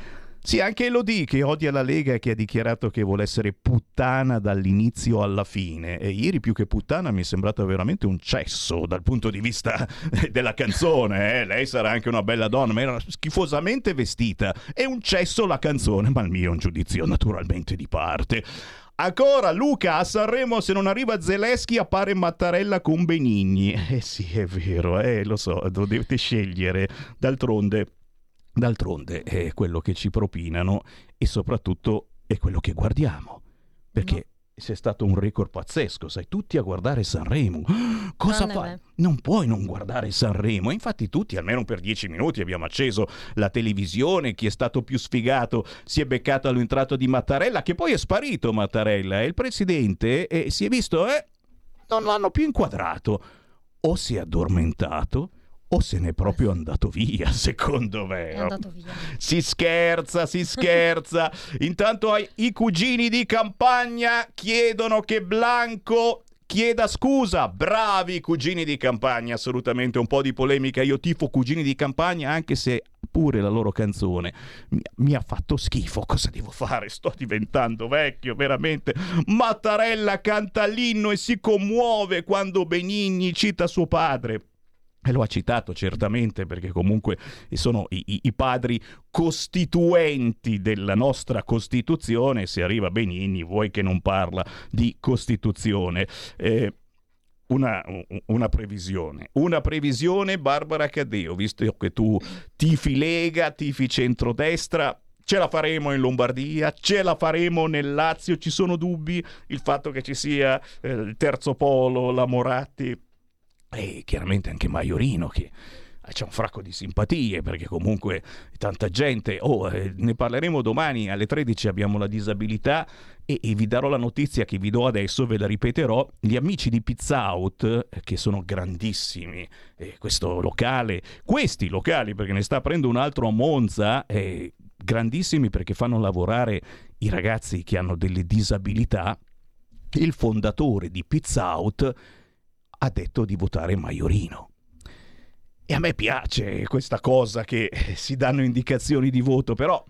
Sì, anche Elodie che odia la Lega e che ha dichiarato che vuole essere puttana dall'inizio alla fine. E ieri più che puttana mi è sembrato veramente un cesso dal punto di vista della canzone. eh. Lei sarà anche una bella donna, ma era schifosamente vestita. È un cesso la canzone, ma il mio è un giudizio naturalmente di parte. Ancora Luca a Sanremo se non arriva Zelensky appare Mattarella con Benigni. Eh sì, è vero, eh, lo so, dovete scegliere. D'altronde, d'altronde è quello che ci propinano e soprattutto è quello che guardiamo. Perché c'è stato un record pazzesco, sai, tutti a guardare Sanremo. Cosa Tranne fa? me. Non puoi non guardare Sanremo. Infatti tutti, almeno per dieci minuti, abbiamo acceso la televisione. Chi è stato più sfigato si è beccato all'entrato di Mattarella, che poi è sparito Mattarella. E il presidente eh, si è visto, eh, non l'hanno più inquadrato. O si è addormentato o se n'è proprio andato via, secondo me. È andato via. Si scherza, si scherza. Intanto ai- i cugini di campagna chiedono che Blanco chieda scusa. Bravi cugini di campagna, assolutamente un po' di polemica. Io tifo cugini di campagna anche se pure la loro canzone mi, mi ha fatto schifo. Cosa devo fare? Sto diventando vecchio, veramente. Mattarella canta l'inno e si commuove quando Benigni cita suo padre. E lo ha citato certamente perché comunque sono i, i- padri costituenti della nostra Costituzione. Se arriva Benigni, vuoi che non parla di Costituzione. Eh, una, una previsione, una previsione Barbara Cadeo, visto che tu tifi Lega, tifi centrodestra, ce la faremo in Lombardia, ce la faremo nel Lazio, ci sono dubbi il fatto che ci sia eh, il terzo polo, la Moratti e chiaramente anche Maiorino che c'è un fracco di simpatie perché comunque tanta gente, oh, eh, ne parleremo domani alle 13 abbiamo la disabilità e, e vi darò la notizia che vi do adesso, ve la ripeterò, gli amici di Pizza Out eh, che sono grandissimi, eh, questo locale, questi locali perché ne sta aprendo un altro a Monza, eh, grandissimi perché fanno lavorare i ragazzi che hanno delle disabilità, il fondatore di Pizza Out ha detto di votare Maiorino. E a me piace questa cosa che eh, si danno indicazioni di voto, però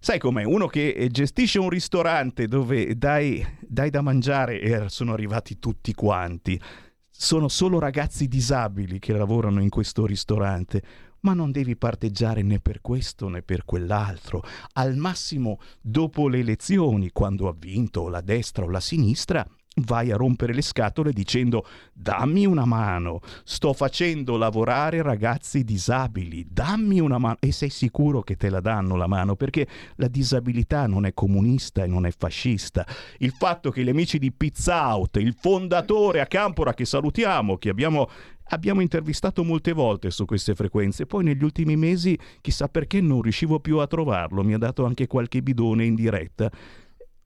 sai com'è? Uno che eh, gestisce un ristorante dove dai, dai da mangiare e sono arrivati tutti quanti. Sono solo ragazzi disabili che lavorano in questo ristorante. Ma non devi parteggiare né per questo né per quell'altro. Al massimo, dopo le elezioni, quando ha vinto la destra o la sinistra, vai a rompere le scatole dicendo dammi una mano, sto facendo lavorare ragazzi disabili, dammi una mano e sei sicuro che te la danno la mano perché la disabilità non è comunista e non è fascista. Il fatto che gli amici di Pizza Out, il fondatore a Campora che salutiamo, che abbiamo Abbiamo intervistato molte volte su queste frequenze, poi negli ultimi mesi chissà perché non riuscivo più a trovarlo, mi ha dato anche qualche bidone in diretta.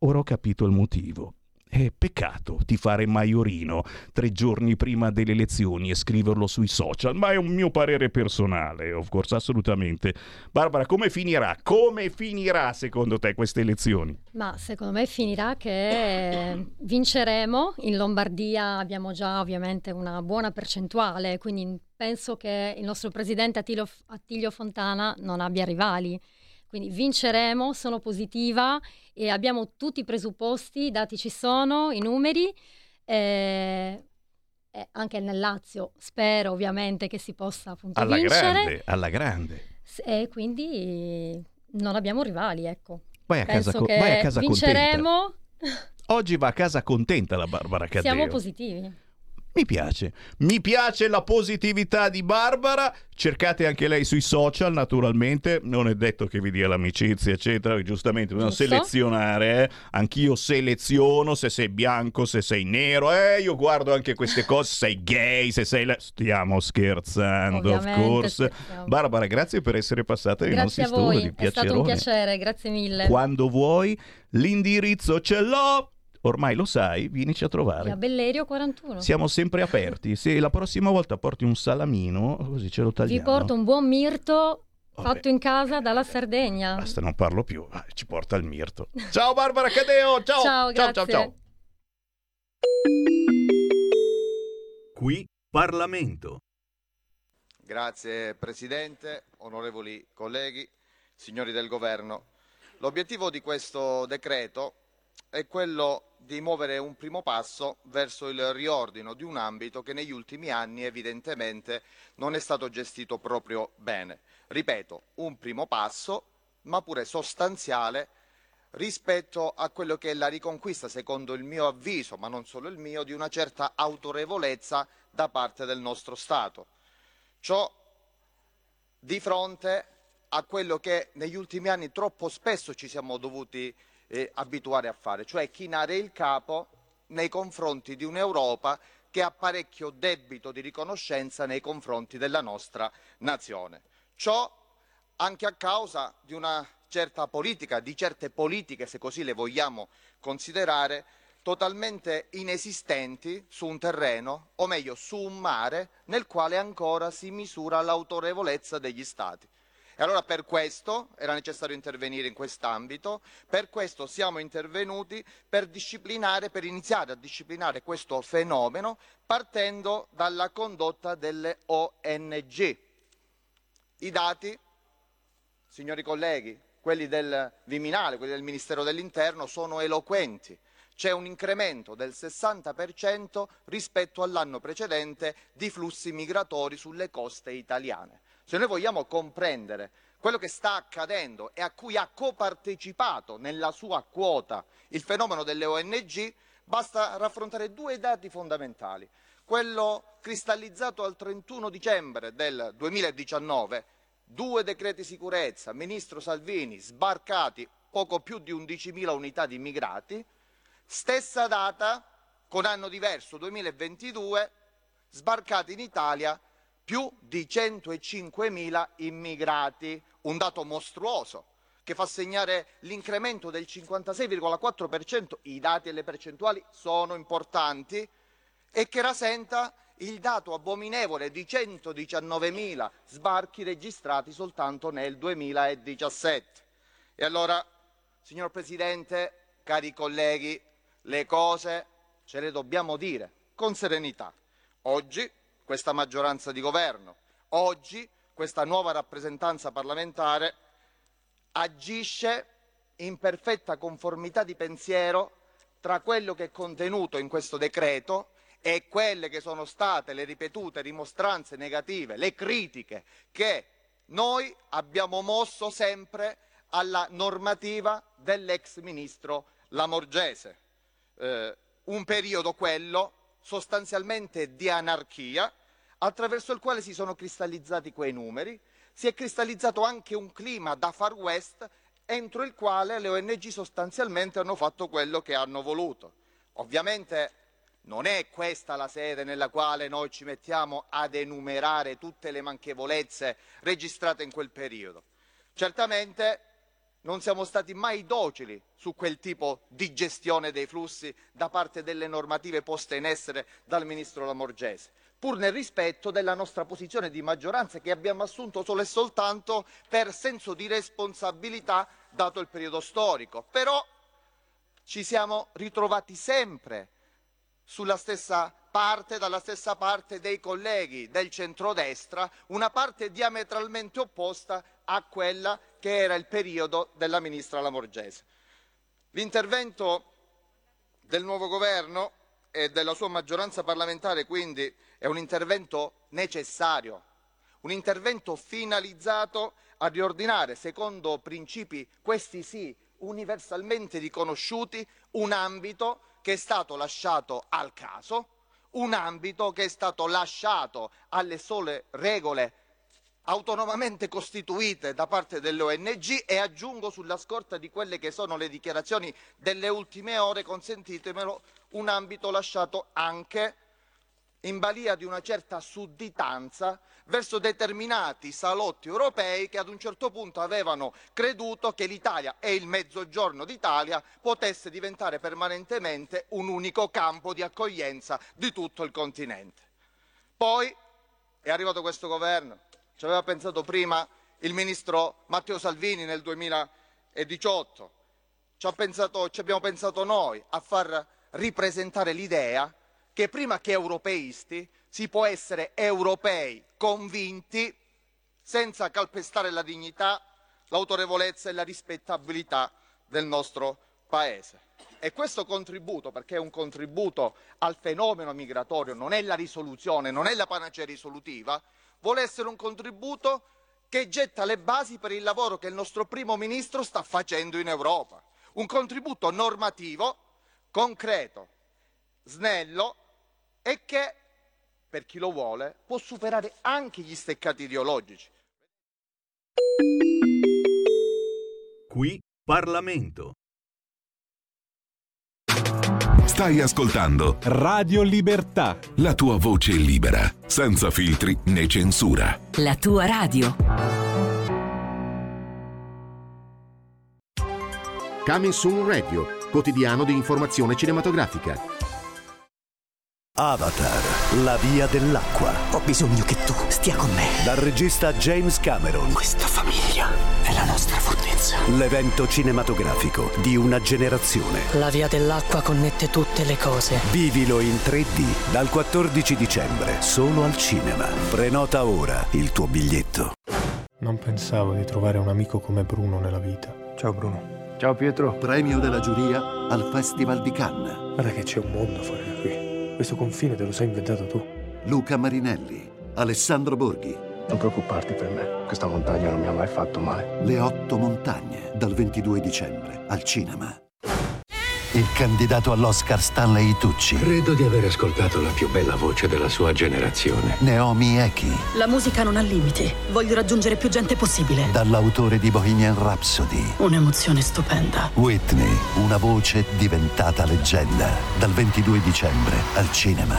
Ora ho capito il motivo. È peccato di fare Maiorino tre giorni prima delle elezioni e scriverlo sui social, ma è un mio parere personale, of course, assolutamente. Barbara, come finirà? Come finirà secondo te queste elezioni? Ma secondo me finirà che vinceremo. In Lombardia abbiamo già ovviamente una buona percentuale, quindi penso che il nostro presidente Attilio, Attilio Fontana non abbia rivali. Quindi vinceremo, sono positiva e abbiamo tutti i presupposti, i dati ci sono, i numeri. eh, anche nel Lazio spero ovviamente che si possa appunto Alla vincere. grande, alla grande. E quindi non abbiamo rivali, ecco. Vai a casa Penso co- che vai a casa vinceremo, Oggi va a casa contenta la Barbara Cadeo. siamo positivi. Mi piace, mi piace la positività di Barbara. Cercate anche lei sui social, naturalmente. Non è detto che vi dia l'amicizia, eccetera. Giustamente bisogna Giusto. selezionare. Eh? Anch'io seleziono se sei bianco, se sei nero. Eh, io guardo anche queste cose. Se sei gay, se sei. la- Stiamo scherzando, of Ovviamente course. scherziamo. Barbara, grazie per essere passata nei Grazie a nostri studi. voi, è stato un piacere, grazie mille. Quando vuoi, l'indirizzo ce l'ho. Ormai lo sai, vienici a trovare. Via Bellerio 41. Siamo sempre aperti. Se la prossima volta porti un salamino, così ce lo Vi tagliamo. porto un buon mirto fatto in casa dalla Sardegna. Basta, non parlo più. Vai, Ci porta il mirto. Ciao Barbara Cadeo. Ciao. Ciao, ciao, ciao, ciao. Qui Parlamento. Grazie Presidente, onorevoli colleghi, signori del Governo. L'obiettivo di questo decreto è quello di muovere un primo passo verso il riordino di un ambito che negli ultimi anni evidentemente non è stato gestito proprio bene. Ripeto, un primo passo, ma pure sostanziale rispetto a quello che è la riconquista, secondo il mio avviso, ma non solo il mio, di una certa autorevolezza da parte del nostro Stato. Ciò di fronte a quello che negli ultimi anni troppo spesso ci siamo dovuti eh, abituare a fare, cioè chinare il capo nei confronti di un'Europa che ha parecchio debito di riconoscenza nei confronti della nostra nazione. Ciò anche a causa di una certa politica, di certe politiche, se così le vogliamo considerare, totalmente inesistenti su un terreno, o meglio su un mare, nel quale ancora si misura l'autorevolezza degli Stati. E allora per questo era necessario intervenire in quest'ambito, per questo siamo intervenuti per disciplinare, per iniziare a disciplinare questo fenomeno partendo dalla condotta delle ONG. I dati, signori colleghi, quelli del Viminale, quelli del Ministero dell'Interno, sono eloquenti. C'è un incremento del 60% rispetto all'anno precedente di flussi migratori sulle coste italiane. Se noi vogliamo comprendere quello che sta accadendo e a cui ha copartecipato nella sua quota il fenomeno delle ONG, basta raffrontare due dati fondamentali. Quello cristallizzato al 31 dicembre del 2019, due decreti sicurezza, Ministro Salvini, sbarcati poco più di 11.000 unità di immigrati, stessa data, con anno diverso, 2022, sbarcati in Italia più di 105.000 immigrati, un dato mostruoso che fa segnare l'incremento del 56,4%, i dati e le percentuali sono importanti, e che rasenta il dato abominevole di 119.000 sbarchi registrati soltanto nel 2017. E allora, signor Presidente, cari colleghi, le cose ce le dobbiamo dire con serenità. Oggi questa maggioranza di governo, oggi questa nuova rappresentanza parlamentare agisce in perfetta conformità di pensiero tra quello che è contenuto in questo decreto e quelle che sono state le ripetute dimostranze negative, le critiche che noi abbiamo mosso sempre alla normativa dell'ex ministro Lamorgese. Eh, un periodo quello sostanzialmente di anarchia attraverso il quale si sono cristallizzati quei numeri, si è cristallizzato anche un clima da far west entro il quale le ONG sostanzialmente hanno fatto quello che hanno voluto. Ovviamente non è questa la sede nella quale noi ci mettiamo ad enumerare tutte le manchevolezze registrate in quel periodo. Certamente non siamo stati mai docili su quel tipo di gestione dei flussi da parte delle normative poste in essere dal Ministro Lamorgese, pur nel rispetto della nostra posizione di maggioranza che abbiamo assunto solo e soltanto per senso di responsabilità dato il periodo storico. Però ci siamo ritrovati sempre sulla stessa parte, dalla stessa parte dei colleghi del centrodestra, una parte diametralmente opposta a quella che era il periodo della ministra Lamorgese. L'intervento del nuovo governo e della sua maggioranza parlamentare quindi è un intervento necessario, un intervento finalizzato a riordinare, secondo principi questi sì universalmente riconosciuti, un ambito che è stato lasciato al caso, un ambito che è stato lasciato alle sole regole autonomamente costituite da parte delle ONG e aggiungo sulla scorta di quelle che sono le dichiarazioni delle ultime ore, consentitemelo, un ambito lasciato anche in balia di una certa sudditanza verso determinati salotti europei che ad un certo punto avevano creduto che l'Italia e il Mezzogiorno d'Italia potesse diventare permanentemente un unico campo di accoglienza di tutto il continente. Poi è arrivato questo governo, ci aveva pensato prima il ministro Matteo Salvini nel 2018, ci, pensato, ci abbiamo pensato noi a far ripresentare l'idea che prima che europeisti si può essere europei convinti senza calpestare la dignità, l'autorevolezza e la rispettabilità del nostro Paese. E questo contributo, perché è un contributo al fenomeno migratorio, non è la risoluzione, non è la panacea risolutiva, vuole essere un contributo che getta le basi per il lavoro che il nostro primo ministro sta facendo in Europa. Un contributo normativo, concreto, snello, e che, per chi lo vuole, può superare anche gli steccati ideologici. Qui Parlamento. Stai ascoltando Radio Libertà. la tua voce libera, senza filtri né censura. La tua radio. Coming Soon Radio, quotidiano di informazione cinematografica. Avatar, la via dell'acqua. Ho bisogno che tu stia con me. Dal regista James Cameron. Questa famiglia è la nostra fortezza. L'evento cinematografico di una generazione. La via dell'acqua connette tutte le cose. Vivilo in 3D dal 14 dicembre, solo al cinema. Prenota ora il tuo biglietto. Non pensavo di trovare un amico come Bruno nella vita. Ciao Bruno. Ciao Pietro. Premio della giuria al Festival di Cannes. Guarda che c'è un mondo fuori da qui. Questo confine te lo sei inventato tu. Luca Marinelli, Alessandro Borghi. Non preoccuparti per me. Questa montagna non mi ha mai fatto male. Le otto montagne, dal 22 dicembre, al cinema. Il candidato all'Oscar Stanley Tucci. Credo di aver ascoltato la più bella voce della sua generazione. Naomi Eki, La musica non ha limiti. Voglio raggiungere più gente possibile. dall'autore di Bohemian Rhapsody. Un'emozione stupenda. Whitney, una voce diventata leggenda. Dal 22 dicembre, al cinema.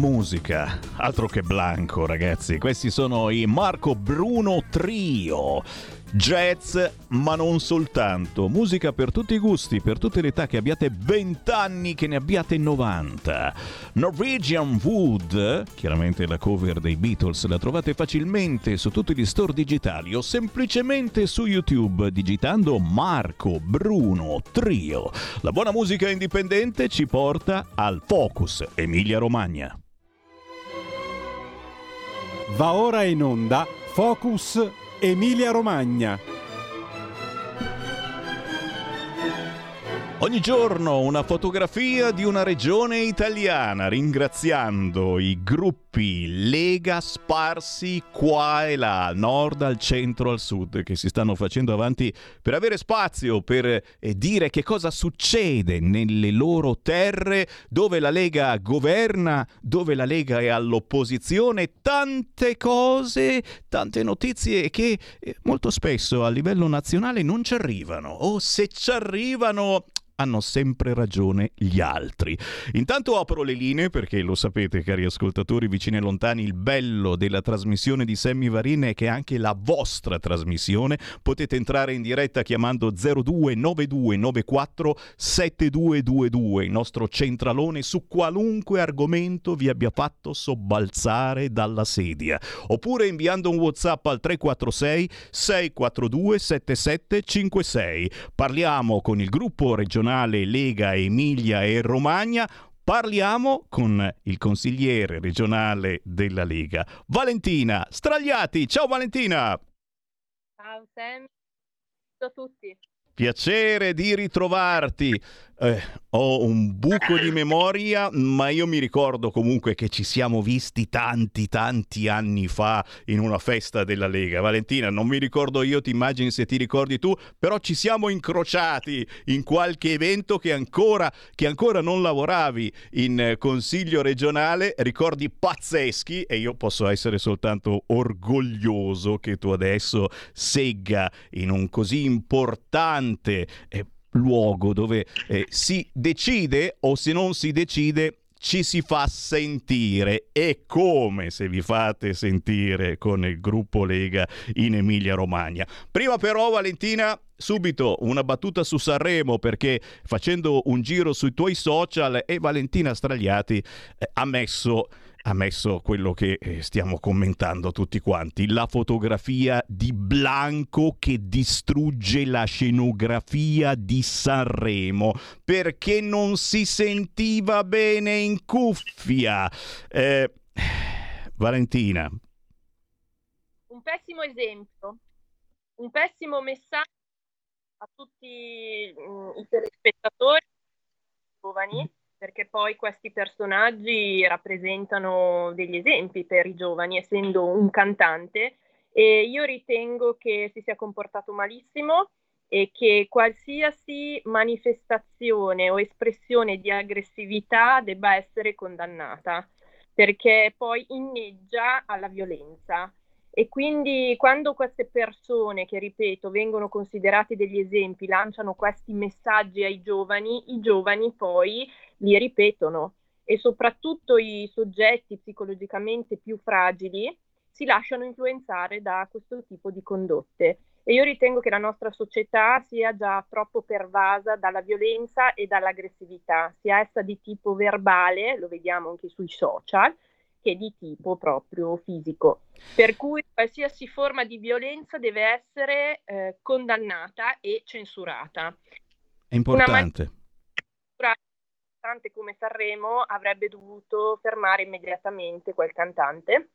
Musica, altro che Blanco ragazzi, questi sono i Marco Bruno Trio. Jazz, ma non soltanto. Musica per tutti i gusti, per tutte le età, che abbiate 20 anni, che ne abbiate 90. Norwegian Wood, chiaramente la cover dei Beatles, la trovate facilmente su tutti gli store digitali o semplicemente su YouTube digitando Marco Bruno Trio. La buona musica indipendente ci porta al Focus Emilia Romagna. Va ora in onda Focus Emilia Romagna. Ogni giorno una fotografia di una regione italiana ringraziando i gruppi Lega sparsi qua e là, al nord, al centro, al sud, che si stanno facendo avanti per avere spazio, per eh, dire che cosa succede nelle loro terre dove la Lega governa, dove la Lega è all'opposizione, tante cose, tante notizie che eh, molto spesso a livello nazionale non ci arrivano o se ci arrivano hanno sempre ragione gli altri. Intanto apro le linee perché lo sapete cari ascoltatori vicini e lontani, il bello della trasmissione di Sammy Varin è che anche la vostra trasmissione potete entrare in diretta chiamando 029294 7222, il nostro centralone su qualunque argomento vi abbia fatto sobbalzare dalla sedia, oppure inviando un WhatsApp al 346 642 7756. Parliamo con il gruppo regionale regionale Lega Emilia e Romagna, parliamo con il consigliere regionale della Lega, Valentina Stragliati. Ciao Valentina! Ciao Sam, ciao a tutti. Piacere di ritrovarti. Eh, ho un buco di memoria, ma io mi ricordo comunque che ci siamo visti tanti, tanti anni fa in una festa della Lega. Valentina, non mi ricordo io, ti immagini se ti ricordi tu, però ci siamo incrociati in qualche evento che ancora, che ancora non lavoravi in consiglio regionale, ricordi pazzeschi e io posso essere soltanto orgoglioso che tu adesso segga in un così importante eh, luogo dove eh, si decide o se non si decide ci si fa sentire e come se vi fate sentire con il gruppo Lega in Emilia Romagna. Prima però Valentina subito una battuta su Sanremo perché facendo un giro sui tuoi social e Valentina Stragliati eh, ha messo ha messo quello che eh, stiamo commentando tutti quanti, la fotografia di Blanco che distrugge la scenografia di Sanremo perché non si sentiva bene in cuffia. Eh, Valentina. Un pessimo esempio, un pessimo messaggio a tutti mm, i telespettatori giovani perché poi questi personaggi rappresentano degli esempi per i giovani, essendo un cantante, e io ritengo che si sia comportato malissimo e che qualsiasi manifestazione o espressione di aggressività debba essere condannata, perché poi inneggia alla violenza. E quindi quando queste persone, che ripeto, vengono considerate degli esempi, lanciano questi messaggi ai giovani, i giovani poi li ripetono e soprattutto i soggetti psicologicamente più fragili si lasciano influenzare da questo tipo di condotte. E io ritengo che la nostra società sia già troppo pervasa dalla violenza e dall'aggressività, sia essa di tipo verbale, lo vediamo anche sui social, che di tipo proprio fisico. Per cui qualsiasi forma di violenza deve essere eh, condannata e censurata. È importante. Una cantante come Sanremo avrebbe dovuto fermare immediatamente quel cantante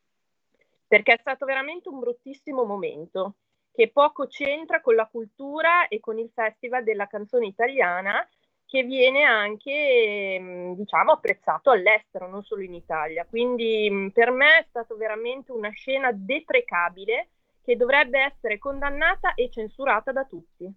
perché è stato veramente un bruttissimo momento che poco c'entra con la cultura e con il Festival della canzone italiana che viene anche mm, diciamo apprezzato all'estero, non solo in Italia. Quindi mm, per me è stata veramente una scena deprecabile che dovrebbe essere condannata e censurata da tutti.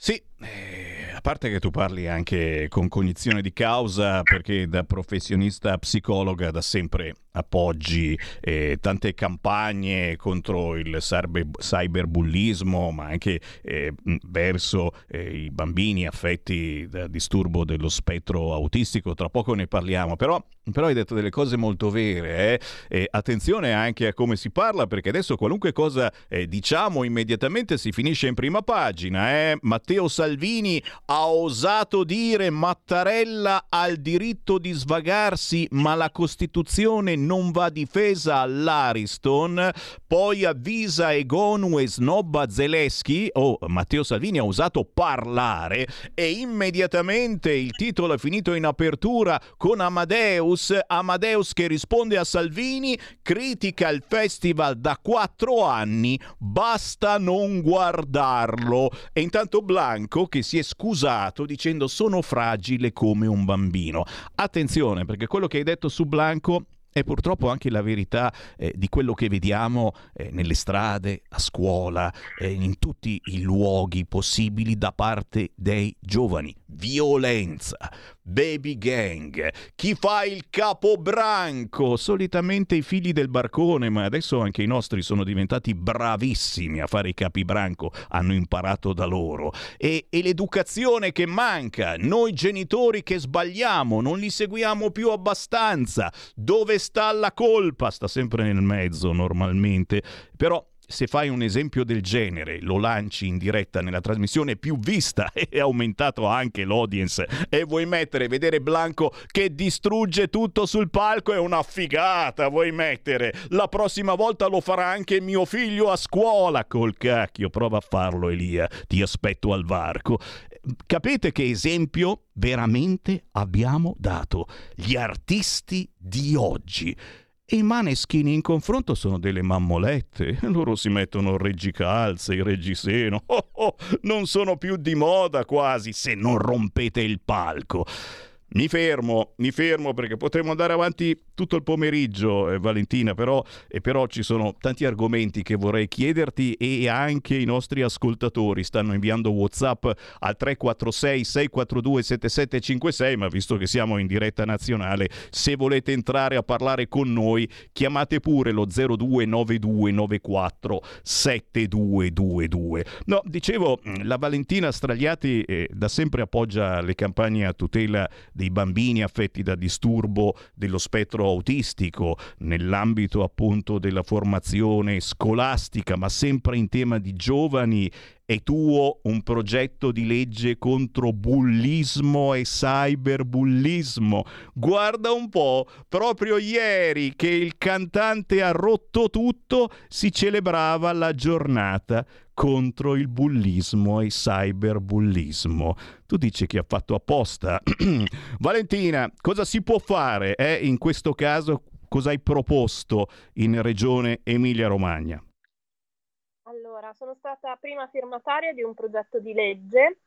Sì, eh, a parte che tu parli anche con cognizione di causa, perché da professionista psicologa da sempre appoggi eh, tante campagne contro il cyberbullismo, ma anche eh, verso eh, i bambini affetti da disturbo dello spettro autistico. Tra poco ne parliamo, però, però hai detto delle cose molto vere. Eh. attenzione anche a come si parla, perché adesso qualunque cosa eh, diciamo immediatamente si finisce in prima pagina. Eh. Matteo Salvini ha osato dire Mattarella ha il diritto di svagarsi, ma la Costituzione non va difesa all'Ariston, poi avvisa Egonu e snobba Zelensky, oh Matteo Salvini ha usato parlare e immediatamente il titolo è finito in apertura con Amadeus. Amadeus, Amadeus che risponde a Salvini, critica il festival da quattro anni, basta non guardarlo. E intanto Blanco che si è scusato dicendo sono fragile come un bambino. Attenzione perché quello che hai detto su Blanco è purtroppo anche la verità eh, di quello che vediamo eh, nelle strade, a scuola, eh, in tutti i luoghi possibili da parte dei giovani. Violenza, baby gang, chi fa il capobranco, solitamente i figli del barcone, ma adesso anche i nostri sono diventati bravissimi a fare i capibranco, hanno imparato da loro. E, e l'educazione che manca, noi genitori che sbagliamo, non li seguiamo più abbastanza, dove sta la colpa? Sta sempre nel mezzo normalmente, però se fai un esempio del genere, lo lanci in diretta nella trasmissione più vista e è aumentato anche l'audience e vuoi mettere, vedere Blanco che distrugge tutto sul palco è una figata, vuoi mettere. La prossima volta lo farà anche mio figlio a scuola, col cacchio, prova a farlo Elia, ti aspetto al varco. Capite che esempio veramente abbiamo dato? Gli artisti di oggi. I maneschini in confronto sono delle mammolette. Loro si mettono il reggicalze, il reggiseno. Oh, oh, non sono più di moda quasi se non rompete il palco. Mi fermo, mi fermo perché potremmo andare avanti tutto il pomeriggio, eh, Valentina, però, e però ci sono tanti argomenti che vorrei chiederti e anche i nostri ascoltatori stanno inviando WhatsApp al 346 642 7756, ma visto che siamo in diretta nazionale, se volete entrare a parlare con noi, chiamate pure lo 029294 7222. No, dicevo, la Valentina Stragliati eh, da sempre appoggia le campagne a tutela dei bambini affetti da disturbo dello spettro autistico nell'ambito appunto della formazione scolastica, ma sempre in tema di giovani è tuo un progetto di legge contro bullismo e cyberbullismo. Guarda un po', proprio ieri che il cantante ha rotto tutto, si celebrava la giornata contro il bullismo e il cyberbullismo. Tu dici che ha fatto apposta. Valentina, cosa si può fare eh, in questo caso? Cosa hai proposto in regione Emilia-Romagna? Allora, sono stata prima firmataria di un progetto di legge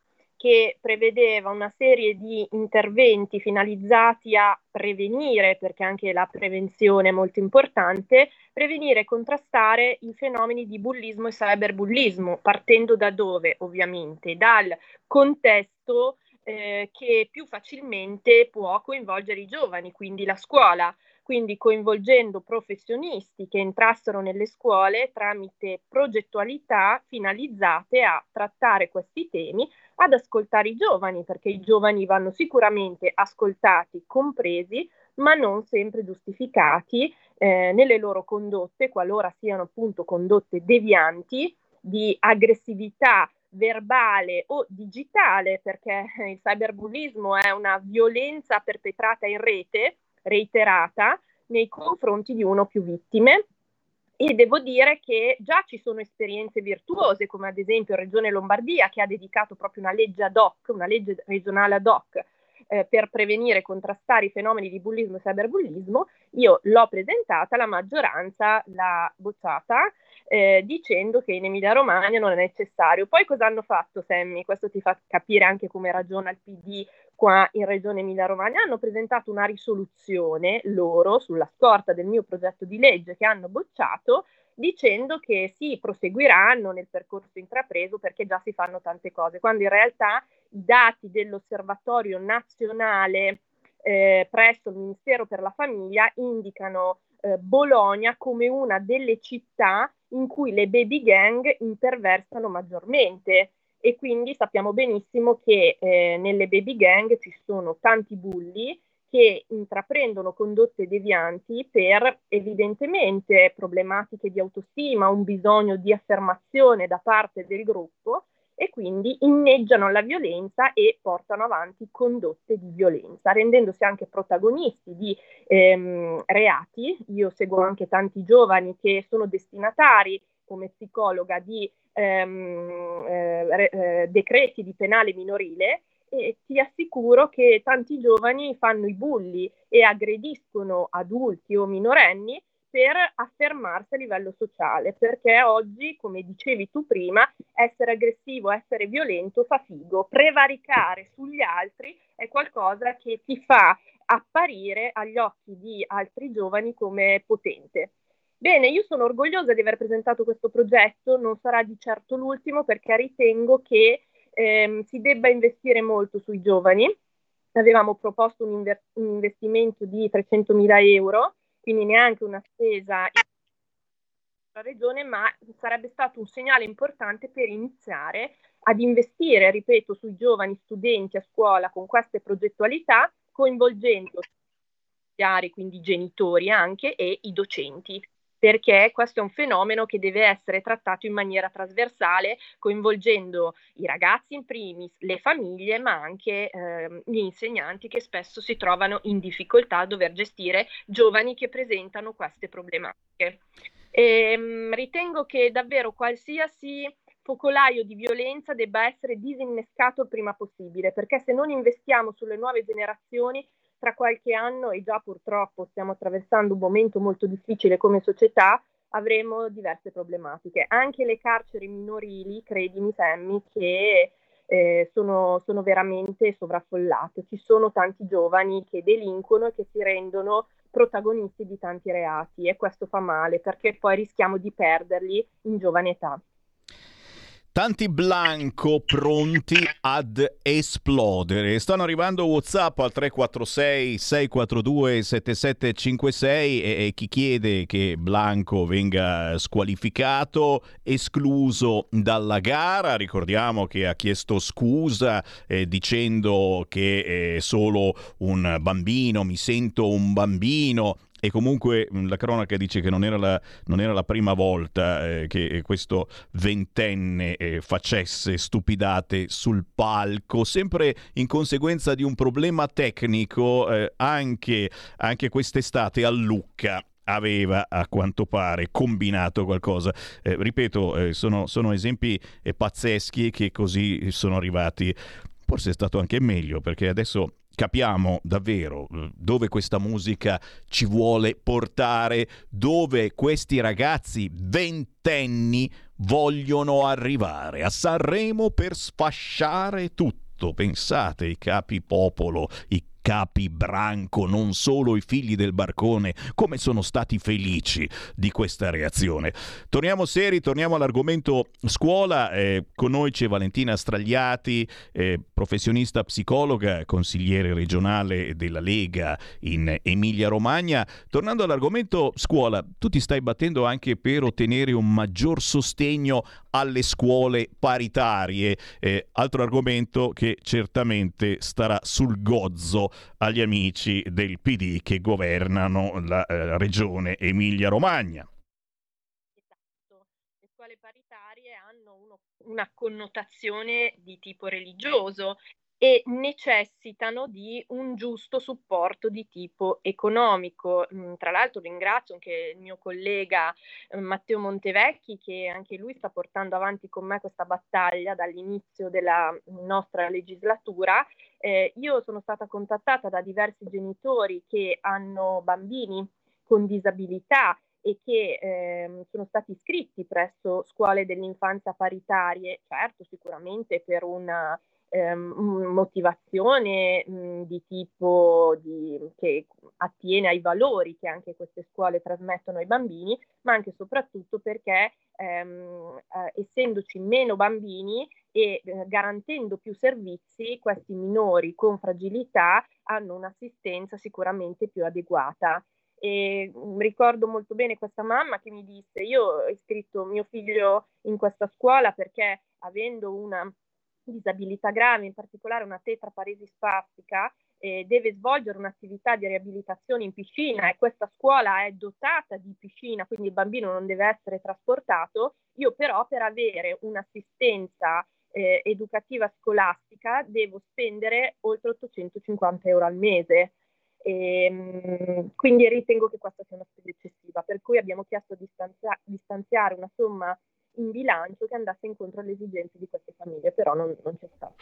che prevedeva una serie di interventi finalizzati a prevenire, perché anche la prevenzione è molto importante, prevenire e contrastare i fenomeni di bullismo e cyberbullismo, partendo da dove? Ovviamente dal contesto eh, che più facilmente può coinvolgere i giovani, quindi la scuola quindi coinvolgendo professionisti che entrassero nelle scuole tramite progettualità finalizzate a trattare questi temi, ad ascoltare i giovani, perché i giovani vanno sicuramente ascoltati, compresi, ma non sempre giustificati eh, nelle loro condotte, qualora siano appunto condotte devianti di aggressività verbale o digitale, perché il cyberbullismo è una violenza perpetrata in rete reiterata nei confronti di uno o più vittime e devo dire che già ci sono esperienze virtuose, come ad esempio Regione Lombardia, che ha dedicato proprio una legge ad hoc, una legge regionale ad hoc, eh, per prevenire e contrastare i fenomeni di bullismo e cyberbullismo. Io l'ho presentata, la maggioranza l'ha bocciata, eh, dicendo che in Emilia Romagna non è necessario. Poi cosa hanno fatto, Sammy? Questo ti fa capire anche come ragiona il PD qua in Regione Emilia-Romagna hanno presentato una risoluzione loro sulla scorta del mio progetto di legge che hanno bocciato dicendo che sì, proseguiranno nel percorso intrapreso perché già si fanno tante cose, quando in realtà i dati dell'osservatorio nazionale eh, presso il Ministero per la Famiglia indicano eh, Bologna come una delle città in cui le baby gang imperversano maggiormente. E quindi sappiamo benissimo che eh, nelle baby gang ci sono tanti bulli che intraprendono condotte devianti per evidentemente problematiche di autostima, un bisogno di affermazione da parte del gruppo e quindi inneggiano la violenza e portano avanti condotte di violenza, rendendosi anche protagonisti di ehm, reati. Io seguo anche tanti giovani che sono destinatari come psicologa di ehm, eh, eh, decreti di penale minorile e ti assicuro che tanti giovani fanno i bulli e aggrediscono adulti o minorenni per affermarsi a livello sociale, perché oggi, come dicevi tu prima, essere aggressivo, essere violento fa figo, prevaricare sugli altri è qualcosa che ti fa apparire agli occhi di altri giovani come potente. Bene, io sono orgogliosa di aver presentato questo progetto, non sarà di certo l'ultimo perché ritengo che ehm, si debba investire molto sui giovani. Avevamo proposto un, inver- un investimento di 300.000 euro quindi neanche una spesa la regione, ma sarebbe stato un segnale importante per iniziare ad investire, ripeto, sui giovani studenti a scuola con queste progettualità, coinvolgendo quindi genitori anche e i docenti perché questo è un fenomeno che deve essere trattato in maniera trasversale, coinvolgendo i ragazzi in primis, le famiglie, ma anche eh, gli insegnanti che spesso si trovano in difficoltà a dover gestire giovani che presentano queste problematiche. E, ehm, ritengo che davvero qualsiasi focolaio di violenza debba essere disinnescato il prima possibile, perché se non investiamo sulle nuove generazioni tra qualche anno, e già purtroppo stiamo attraversando un momento molto difficile come società, avremo diverse problematiche. Anche le carceri minorili, credimi Sammy, che eh, sono, sono veramente sovraffollate. Ci sono tanti giovani che delinquono e che si rendono protagonisti di tanti reati e questo fa male perché poi rischiamo di perderli in giovane età. Tanti Blanco pronti ad esplodere. Stanno arrivando WhatsApp al 346 642 7756 e, e chi chiede che Blanco venga squalificato, escluso dalla gara. Ricordiamo che ha chiesto scusa eh, dicendo che è solo un bambino, mi sento un bambino e comunque la cronaca dice che non era la, non era la prima volta eh, che questo ventenne eh, facesse stupidate sul palco, sempre in conseguenza di un problema tecnico eh, anche, anche quest'estate a Lucca aveva a quanto pare combinato qualcosa. Eh, ripeto, eh, sono, sono, esempi eh, pazzeschi che così sono arrivati. Forse è stato anche meglio perché adesso capiamo davvero eh, dove questa musica ci vuole portare, dove questi ragazzi ventenni vogliono arrivare a Sanremo per sfasciare tutto. Pensate, i capi popolo, i capi branco, non solo i figli del barcone, come sono stati felici di questa reazione. Torniamo seri, torniamo all'argomento scuola. Eh, con noi c'è Valentina Stragliati, eh, professionista psicologa, consigliere regionale della Lega in Emilia-Romagna. Tornando all'argomento scuola, tu ti stai battendo anche per ottenere un maggior sostegno alle scuole paritarie, eh, altro argomento che certamente starà sul gozzo agli amici del PD che governano la eh, regione Emilia-Romagna. Esatto, le scuole paritarie hanno uno, una connotazione di tipo religioso e necessitano di un giusto supporto di tipo economico. Mm, tra l'altro ringrazio anche il mio collega eh, Matteo Montevecchi che anche lui sta portando avanti con me questa battaglia dall'inizio della nostra legislatura. Eh, io sono stata contattata da diversi genitori che hanno bambini con disabilità e che eh, sono stati iscritti presso scuole dell'infanzia paritarie, certo sicuramente per una motivazione mh, di tipo di, che attiene ai valori che anche queste scuole trasmettono ai bambini, ma anche e soprattutto perché ehm, eh, essendoci meno bambini e eh, garantendo più servizi, questi minori con fragilità hanno un'assistenza sicuramente più adeguata. E ricordo molto bene questa mamma che mi disse: Io ho iscritto mio figlio in questa scuola perché avendo una disabilità grave, in particolare una tetraparesi spastica, eh, deve svolgere un'attività di riabilitazione in piscina e questa scuola è dotata di piscina, quindi il bambino non deve essere trasportato, io però per avere un'assistenza eh, educativa scolastica devo spendere oltre 850 euro al mese. E, ehm, quindi ritengo che questa sia una spesa eccessiva, per cui abbiamo chiesto di, stanzia- di stanziare una somma in bilancio che andasse incontro alle esigenze di queste famiglie, però non, non c'è stato.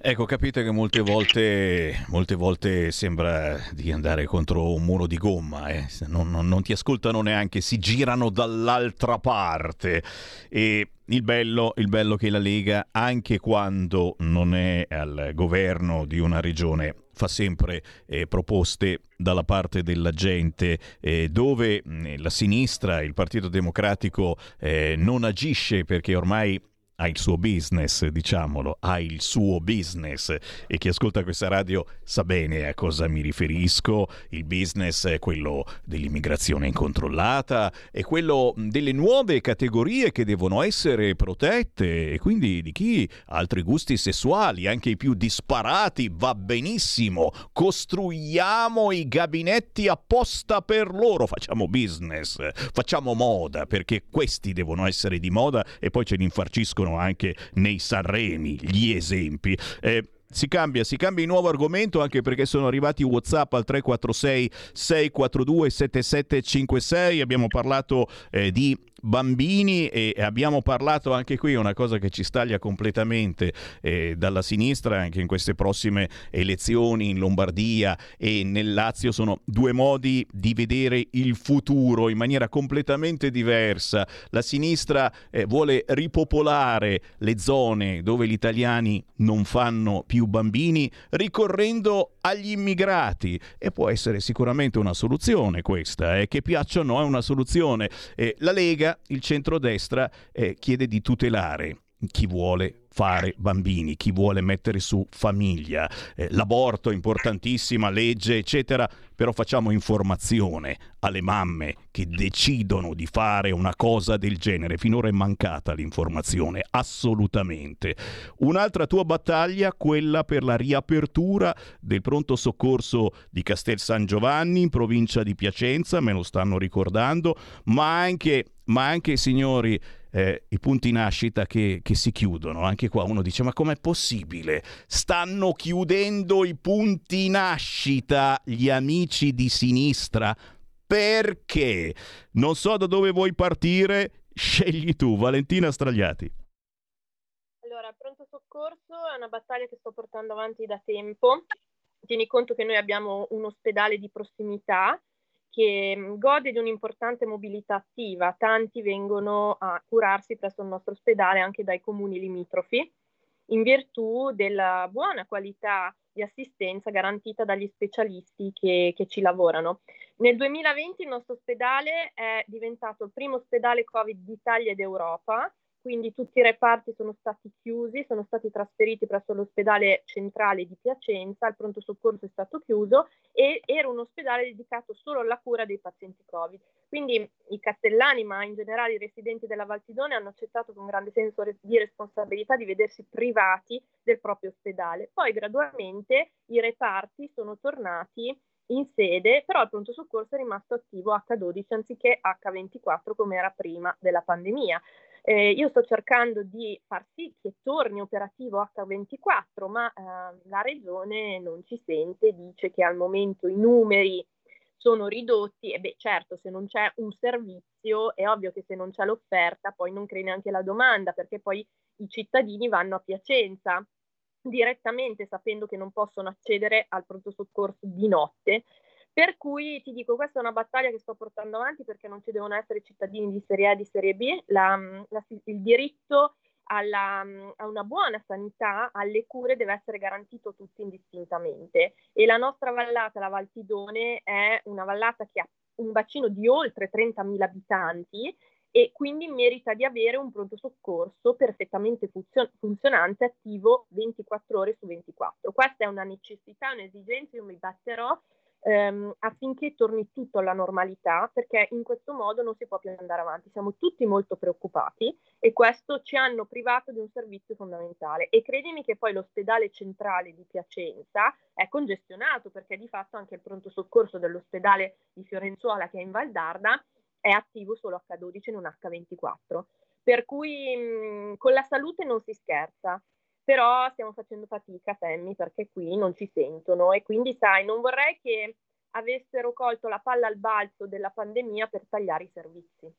Ecco, capite che molte volte, molte volte sembra di andare contro un muro di gomma, eh? non, non, non ti ascoltano neanche, si girano dall'altra parte e il bello, il bello che la Lega, anche quando non è al governo di una regione, fa sempre eh, proposte dalla parte della gente eh, dove mh, la sinistra, il Partito Democratico eh, non agisce perché ormai ha il suo business, diciamolo, ha il suo business e chi ascolta questa radio sa bene a cosa mi riferisco. Il business è quello dell'immigrazione incontrollata, è quello delle nuove categorie che devono essere protette e quindi di chi ha altri gusti sessuali, anche i più disparati, va benissimo. Costruiamo i gabinetti apposta per loro, facciamo business, facciamo moda perché questi devono essere di moda e poi ce li infarciscono anche nei Sanremi gli esempi. Eh, si cambia, si cambia di nuovo argomento anche perché sono arrivati WhatsApp al 346 642 7756. Abbiamo parlato eh, di bambini e abbiamo parlato anche qui, una cosa che ci staglia completamente eh, dalla sinistra anche in queste prossime elezioni in Lombardia e nel Lazio sono due modi di vedere il futuro in maniera completamente diversa. La sinistra eh, vuole ripopolare le zone dove gli italiani non fanno più bambini ricorrendo agli immigrati e può essere sicuramente una soluzione questa, eh, che piaccia o no è una soluzione. Eh, la Lega, il centrodestra, eh, chiede di tutelare chi vuole fare bambini, chi vuole mettere su famiglia, eh, l'aborto importantissima, legge, eccetera, però facciamo informazione alle mamme che decidono di fare una cosa del genere. Finora è mancata l'informazione, assolutamente. Un'altra tua battaglia, quella per la riapertura del pronto soccorso di Castel San Giovanni in provincia di Piacenza, me lo stanno ricordando, ma anche, ma anche signori, eh, i punti nascita che, che, si chiudono. Anche qua uno dice: Ma com'è possibile? Stanno chiudendo i punti nascita gli amici di sinistra. Perché? Non so da dove vuoi partire, scegli tu, Valentina Stragliati. Allora, pronto soccorso è una battaglia che sto portando avanti da tempo. Tieni conto che noi abbiamo un ospedale di prossimità che mm, gode di un'importante mobilità attiva. Tanti vengono a curarsi presso il nostro ospedale anche dai comuni limitrofi, in virtù della buona qualità di assistenza garantita dagli specialisti che, che ci lavorano. Nel 2020 il nostro ospedale è diventato il primo ospedale Covid d'Italia ed Europa quindi tutti i reparti sono stati chiusi, sono stati trasferiti presso l'ospedale centrale di Piacenza, il pronto soccorso è stato chiuso e era un ospedale dedicato solo alla cura dei pazienti Covid. Quindi i castellani, ma in generale i residenti della Valtidone, hanno accettato con grande senso di responsabilità di vedersi privati del proprio ospedale. Poi gradualmente i reparti sono tornati in sede, però il pronto soccorso è rimasto attivo H12 anziché H24 come era prima della pandemia. Eh, io sto cercando di far sì che torni operativo H24, ma eh, la regione non ci sente, dice che al momento i numeri sono ridotti. E beh certo se non c'è un servizio è ovvio che se non c'è l'offerta poi non crei neanche la domanda perché poi i cittadini vanno a Piacenza direttamente sapendo che non possono accedere al pronto soccorso di notte per cui ti dico, questa è una battaglia che sto portando avanti perché non ci devono essere cittadini di serie A e di serie B. La, la, il diritto alla, a una buona sanità, alle cure, deve essere garantito tutti indistintamente. E la nostra vallata, la Valtidone, è una vallata che ha un bacino di oltre 30.000 abitanti e quindi merita di avere un pronto soccorso perfettamente funzio- funzionante, attivo 24 ore su 24. Questa è una necessità, un'esigenza, io mi batterò ehm, affinché torni tutto alla normalità, perché in questo modo non si può più andare avanti. Siamo tutti molto preoccupati e questo ci hanno privato di un servizio fondamentale. E credimi che poi l'ospedale centrale di Piacenza è congestionato, perché di fatto anche il pronto soccorso dell'ospedale di Fiorenzuola, che è in Valdarda, è attivo solo H12 e non H24. Per cui mh, con la salute non si scherza però stiamo facendo fatica, Sammy, perché qui non ci sentono e quindi sai, non vorrei che avessero colto la palla al balzo della pandemia per tagliare i servizi.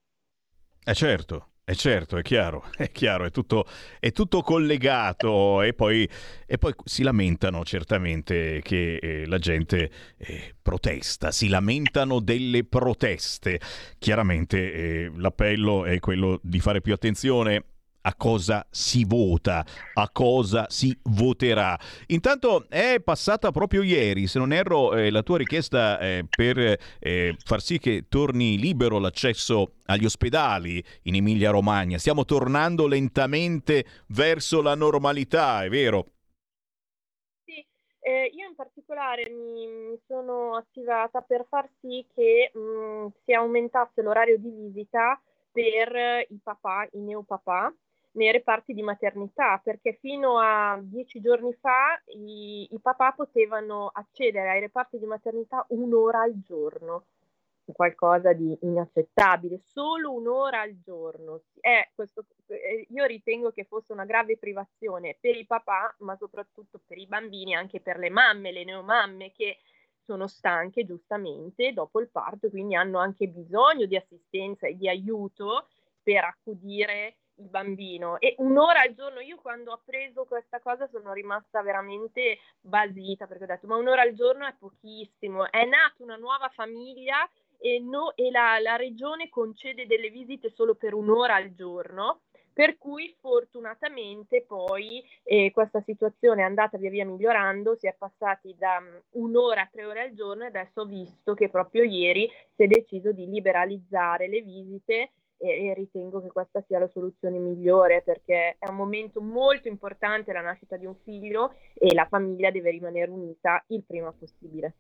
Eh certo, è certo, è chiaro, è chiaro, è tutto, è tutto collegato e poi, e poi, si lamentano certamente che eh, la gente eh, protesta, si lamentano delle proteste. Chiaramente eh, l'appello è quello di fare più attenzione a cosa si vota, a cosa si voterà. Intanto è passata proprio ieri, se non erro, eh, la tua richiesta eh, per eh, far sì che torni libero l'accesso agli ospedali in Emilia-Romagna. Stiamo tornando lentamente verso la normalità, è vero? Sì, eh, io in particolare mi, sono attivata per far sì che mh, si aumentasse l'orario di visita per i papà, i neopapà, nei reparti di maternità, perché fino a dieci giorni fa i, i papà potevano accedere ai reparti di maternità un'ora al giorno, qualcosa di inaccettabile, solo un'ora al giorno. Eh, questo, io ritengo che fosse una grave privazione per i papà, ma soprattutto per i bambini, anche per le mamme, le neomamme che sono stanche giustamente dopo il parto, quindi hanno anche bisogno di assistenza e di aiuto per accudire il bambino. E un'ora al giorno io quando ho preso questa cosa sono rimasta veramente basita perché ho detto ma un'ora al giorno è pochissimo. È nata una nuova famiglia e, no, e la, la regione concede delle visite solo per un'ora al giorno per cui fortunatamente poi eh, questa situazione è andata via via migliorando, si è passati da um, un'ora a tre ore al giorno e adesso ho visto che proprio ieri si è deciso di liberalizzare le visite e, ritengo che questa sia la soluzione migliore perché è un momento molto importante la nascita di un figlio e la famiglia deve rimanere unita il prima possibile.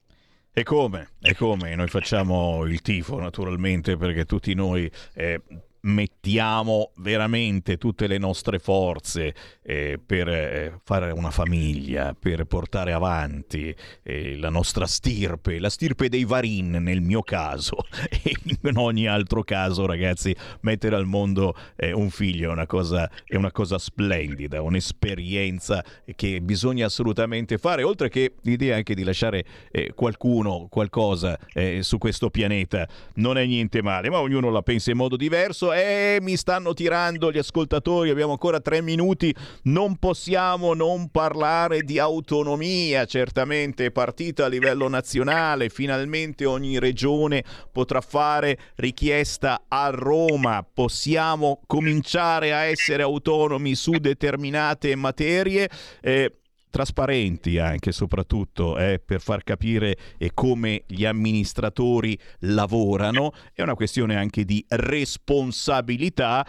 E come? E come? Noi facciamo il tifo naturalmente perché tutti noi eh, mettiamo veramente tutte le nostre forze eh, per eh, fare una famiglia, per portare avanti eh, la nostra stirpe, la stirpe dei Varin nel mio caso. E in ogni altro caso ragazzi mettere al mondo eh, un figlio è una, cosa, è una cosa splendida, un'esperienza che bisogna assolutamente fare, oltre che l'idea anche di lasciare eh, qualcuno, qualcosa su questo pianeta. Non è niente male, ma ognuno la pensa in modo diverso e mi stanno tirando gli ascoltatori, abbiamo ancora tre minuti, non possiamo non parlare di autonomia, certamente è partita a livello nazionale, finalmente ogni regione potrà fare richiesta a Roma, possiamo cominciare a essere autonomi su determinate materie. Eh, trasparenti anche soprattutto eh, per far capire eh, come gli amministratori lavorano, è una questione anche di responsabilità.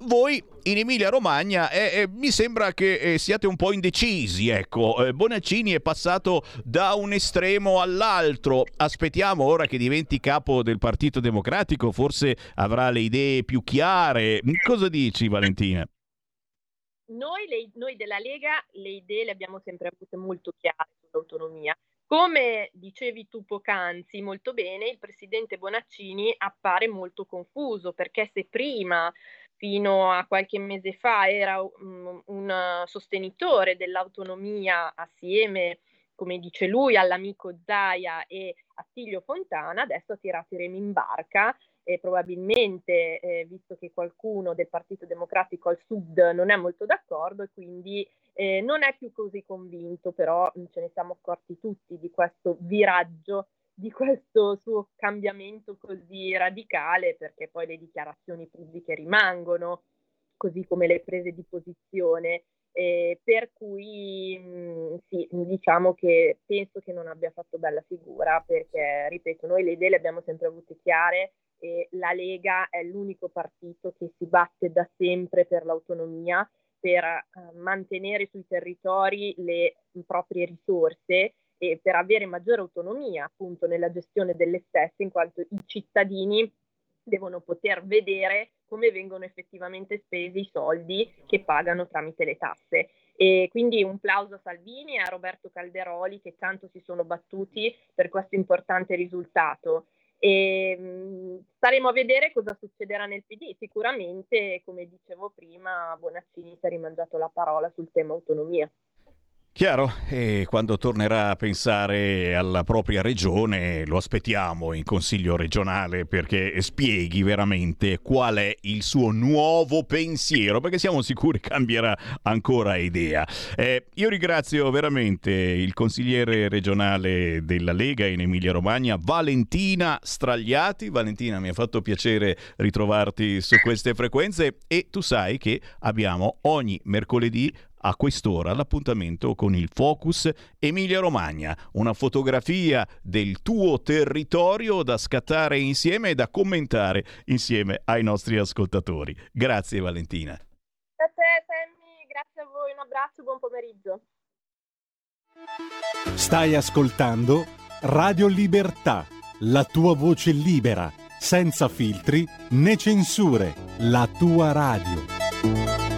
Voi in Emilia Romagna eh, eh, mi sembra che eh, siate un po' indecisi, ecco. Eh, Bonaccini è passato da un estremo all'altro. Aspettiamo ora che diventi capo del Partito Democratico, forse avrà le idee più chiare. Cosa dici Valentina? Noi, le, noi della Lega le idee le abbiamo sempre avute molto chiare sull'autonomia. Come dicevi tu poc'anzi molto bene, il presidente Bonaccini appare molto confuso perché se prima, fino a qualche mese fa, era un, un sostenitore dell'autonomia assieme, come dice lui, all'amico Zaia e a Tiglio Fontana, adesso ha tirato i remi in barca e probabilmente, eh, visto che qualcuno del Partito Democratico al sud non è molto d'accordo e quindi eh, non è più così convinto, però mm, ce ne siamo accorti tutti di questo viraggio, di questo suo cambiamento così radicale, perché poi le dichiarazioni pubbliche rimangono, così come le prese di posizione. Eh, per cui mh, mm, sì, diciamo che penso che non abbia fatto bella figura perché, ripeto, noi le idee le abbiamo sempre avute chiare, e la Lega è l'unico partito che si batte da sempre per l'autonomia, per eh, mantenere sui territori le proprie risorse e per avere maggiore autonomia appunto nella gestione delle stesse, in quanto i cittadini devono poter vedere come vengono effettivamente spesi i soldi che pagano tramite le tasse. E quindi un plauso a Salvini e a Roberto Calderoli che tanto si sono battuti per questo importante risultato. E, staremo a vedere cosa succederà nel PD. Sicuramente, come dicevo prima, Bonaccini si è rimangiato la parola sul tema autonomia. Chiaro, e quando tornerà a pensare alla propria regione lo aspettiamo in consiglio regionale perché spieghi veramente qual è il suo nuovo pensiero, perché siamo sicuri cambierà ancora idea. Eh, io ringrazio veramente il consigliere regionale della Lega in Emilia Romagna, Valentina Stragliati. Valentina, mi ha fatto piacere ritrovarti su queste frequenze e tu sai che abbiamo ogni mercoledì a quest'ora l'appuntamento con il Focus Emilia Romagna, una fotografia del tuo territorio da scattare insieme e da commentare insieme ai nostri ascoltatori. Grazie Valentina. A te Sammy, grazie a voi, un abbraccio, buon pomeriggio. Stai ascoltando Radio Libertà, la tua voce libera, senza filtri né censure, la tua radio.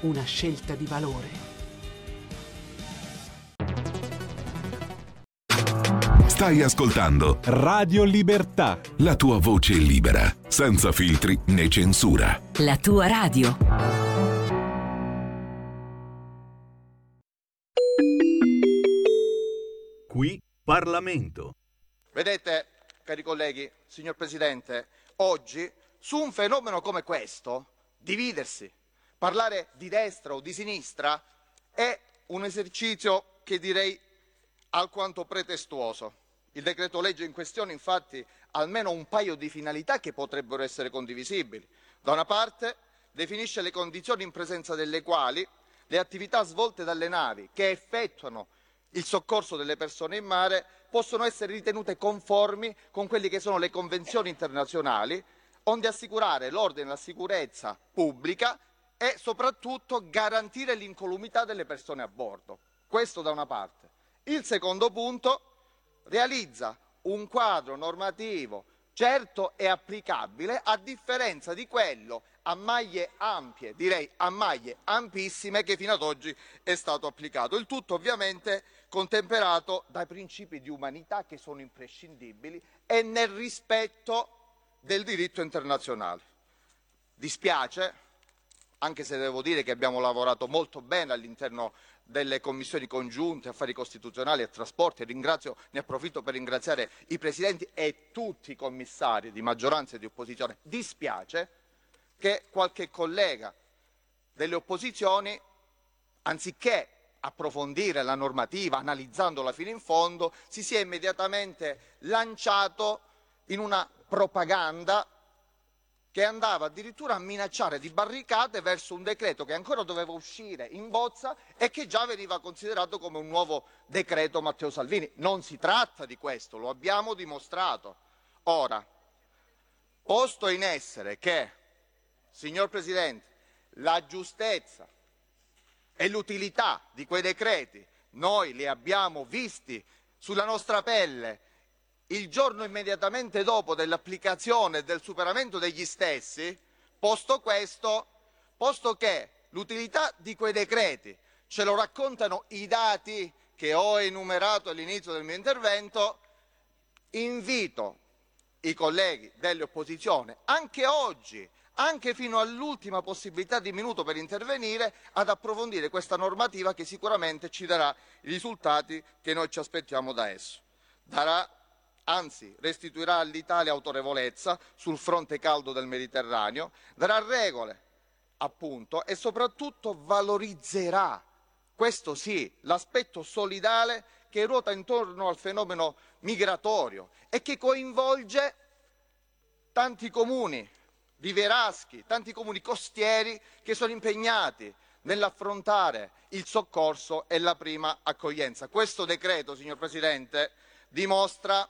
una scelta di valore. Stai ascoltando Radio Libertà. la tua voce libera, senza filtri né censura. La tua radio. Qui Parlamento. Vedete, cari colleghi, signor Presidente, oggi su un fenomeno come questo, dividersi, parlare di destra o di sinistra, è un esercizio che direi alquanto pretestuoso. Il decreto legge in questione infatti ha almeno un paio di finalità che potrebbero essere condivisibili. Da una parte definisce le condizioni in presenza delle quali le attività svolte dalle navi che effettuano il soccorso delle persone in mare possono essere ritenute conformi con quelle che sono le convenzioni internazionali, onde assicurare l'ordine e la sicurezza pubblica e soprattutto garantire l'incolumità delle persone a bordo. Questo da una parte. Il secondo punto realizza un quadro normativo certo e applicabile a differenza di quello a maglie ampie, direi a maglie ampissime che fino ad oggi è stato applicato. Il tutto ovviamente contemperato dai principi di umanità che sono imprescindibili e nel rispetto del diritto internazionale. Dispiace, anche se devo dire che abbiamo lavorato molto bene all'interno delle commissioni congiunte, affari costituzionali e trasporti, ringrazio, ne approfitto per ringraziare i presidenti e tutti i commissari di maggioranza e di opposizione. Dispiace che qualche collega delle opposizioni, anziché approfondire la normativa, analizzandola fino in fondo, si sia immediatamente lanciato in una propaganda che andava addirittura a minacciare di barricate verso un decreto che ancora doveva uscire in bozza e che già veniva considerato come un nuovo decreto Matteo Salvini. Non si tratta di questo, lo abbiamo dimostrato. Ora, posto in essere che, signor Presidente, la giustezza e l'utilità di quei decreti noi li abbiamo visti sulla nostra pelle il giorno immediatamente dopo dell'applicazione e del superamento degli stessi, posto questo, posto che l'utilità di quei decreti ce lo raccontano i dati che ho enumerato all'inizio del mio intervento, invito i colleghi dell'opposizione, anche oggi, anche fino all'ultima possibilità di minuto per intervenire, ad approfondire questa normativa che sicuramente ci darà i risultati che noi ci aspettiamo da esso. Darà anzi restituirà all'Italia autorevolezza sul fronte caldo del Mediterraneo, darà regole, appunto, e soprattutto valorizzerà, questo sì, l'aspetto solidale che ruota intorno al fenomeno migratorio e che coinvolge tanti comuni riveraschi, tanti comuni costieri che sono impegnati nell'affrontare il soccorso e la prima accoglienza. Questo decreto, signor Presidente, dimostra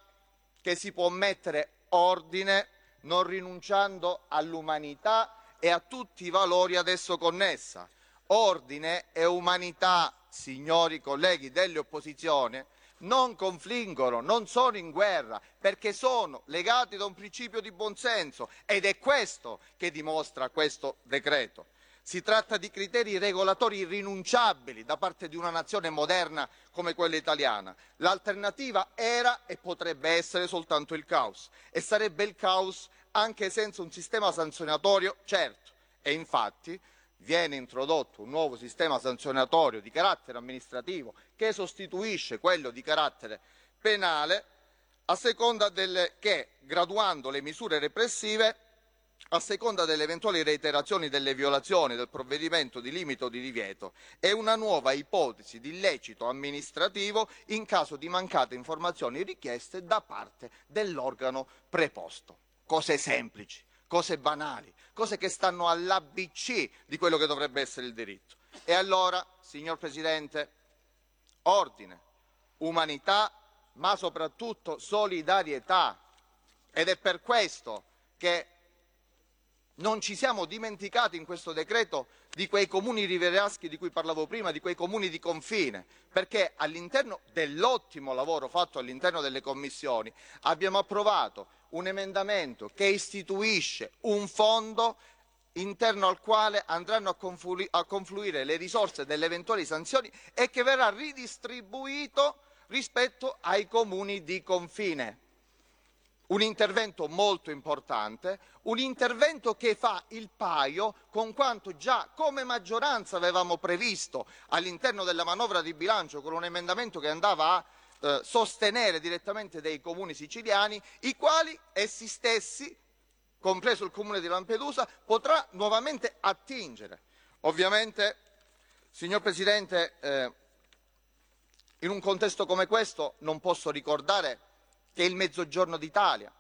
che si può mettere ordine non rinunciando all'umanità e a tutti i valori ad esso connessa. Ordine e umanità, signori colleghi delle opposizioni, non confliggono, non sono in guerra, perché sono legati da un principio di buonsenso ed è questo che dimostra questo decreto. Si tratta di criteri regolatori irrinunciabili da parte di una nazione moderna come quella italiana. L'alternativa era e potrebbe essere soltanto il caos e sarebbe il caos anche senza un sistema sanzionatorio certo. E infatti viene introdotto un nuovo sistema sanzionatorio di carattere amministrativo che sostituisce quello di carattere penale a seconda delle, che, graduando le misure repressive, a seconda delle eventuali reiterazioni delle violazioni del provvedimento di limite o di divieto e una nuova ipotesi di illecito amministrativo in caso di mancate informazioni richieste da parte dell'organo preposto. Cose semplici, cose banali, cose che stanno all'ABC di quello che dovrebbe essere il diritto. E allora, signor Presidente, ordine, umanità, ma soprattutto solidarietà. Ed è per questo che non ci siamo dimenticati in questo decreto di quei comuni riveraschi di cui parlavo prima, di quei comuni di confine, perché all'interno dell'ottimo lavoro fatto all'interno delle commissioni abbiamo approvato un emendamento che istituisce un fondo interno al quale andranno a, conflu- a confluire le risorse delle eventuali sanzioni e che verrà ridistribuito rispetto ai comuni di confine un intervento molto importante, un intervento che fa il paio con quanto già come maggioranza avevamo previsto all'interno della manovra di bilancio con un emendamento che andava a eh, sostenere direttamente dei comuni siciliani, i quali essi stessi, compreso il comune di Lampedusa, potrà nuovamente attingere. Ovviamente, signor Presidente, eh, in un contesto come questo non posso ricordare che il Mezzogiorno d'Italia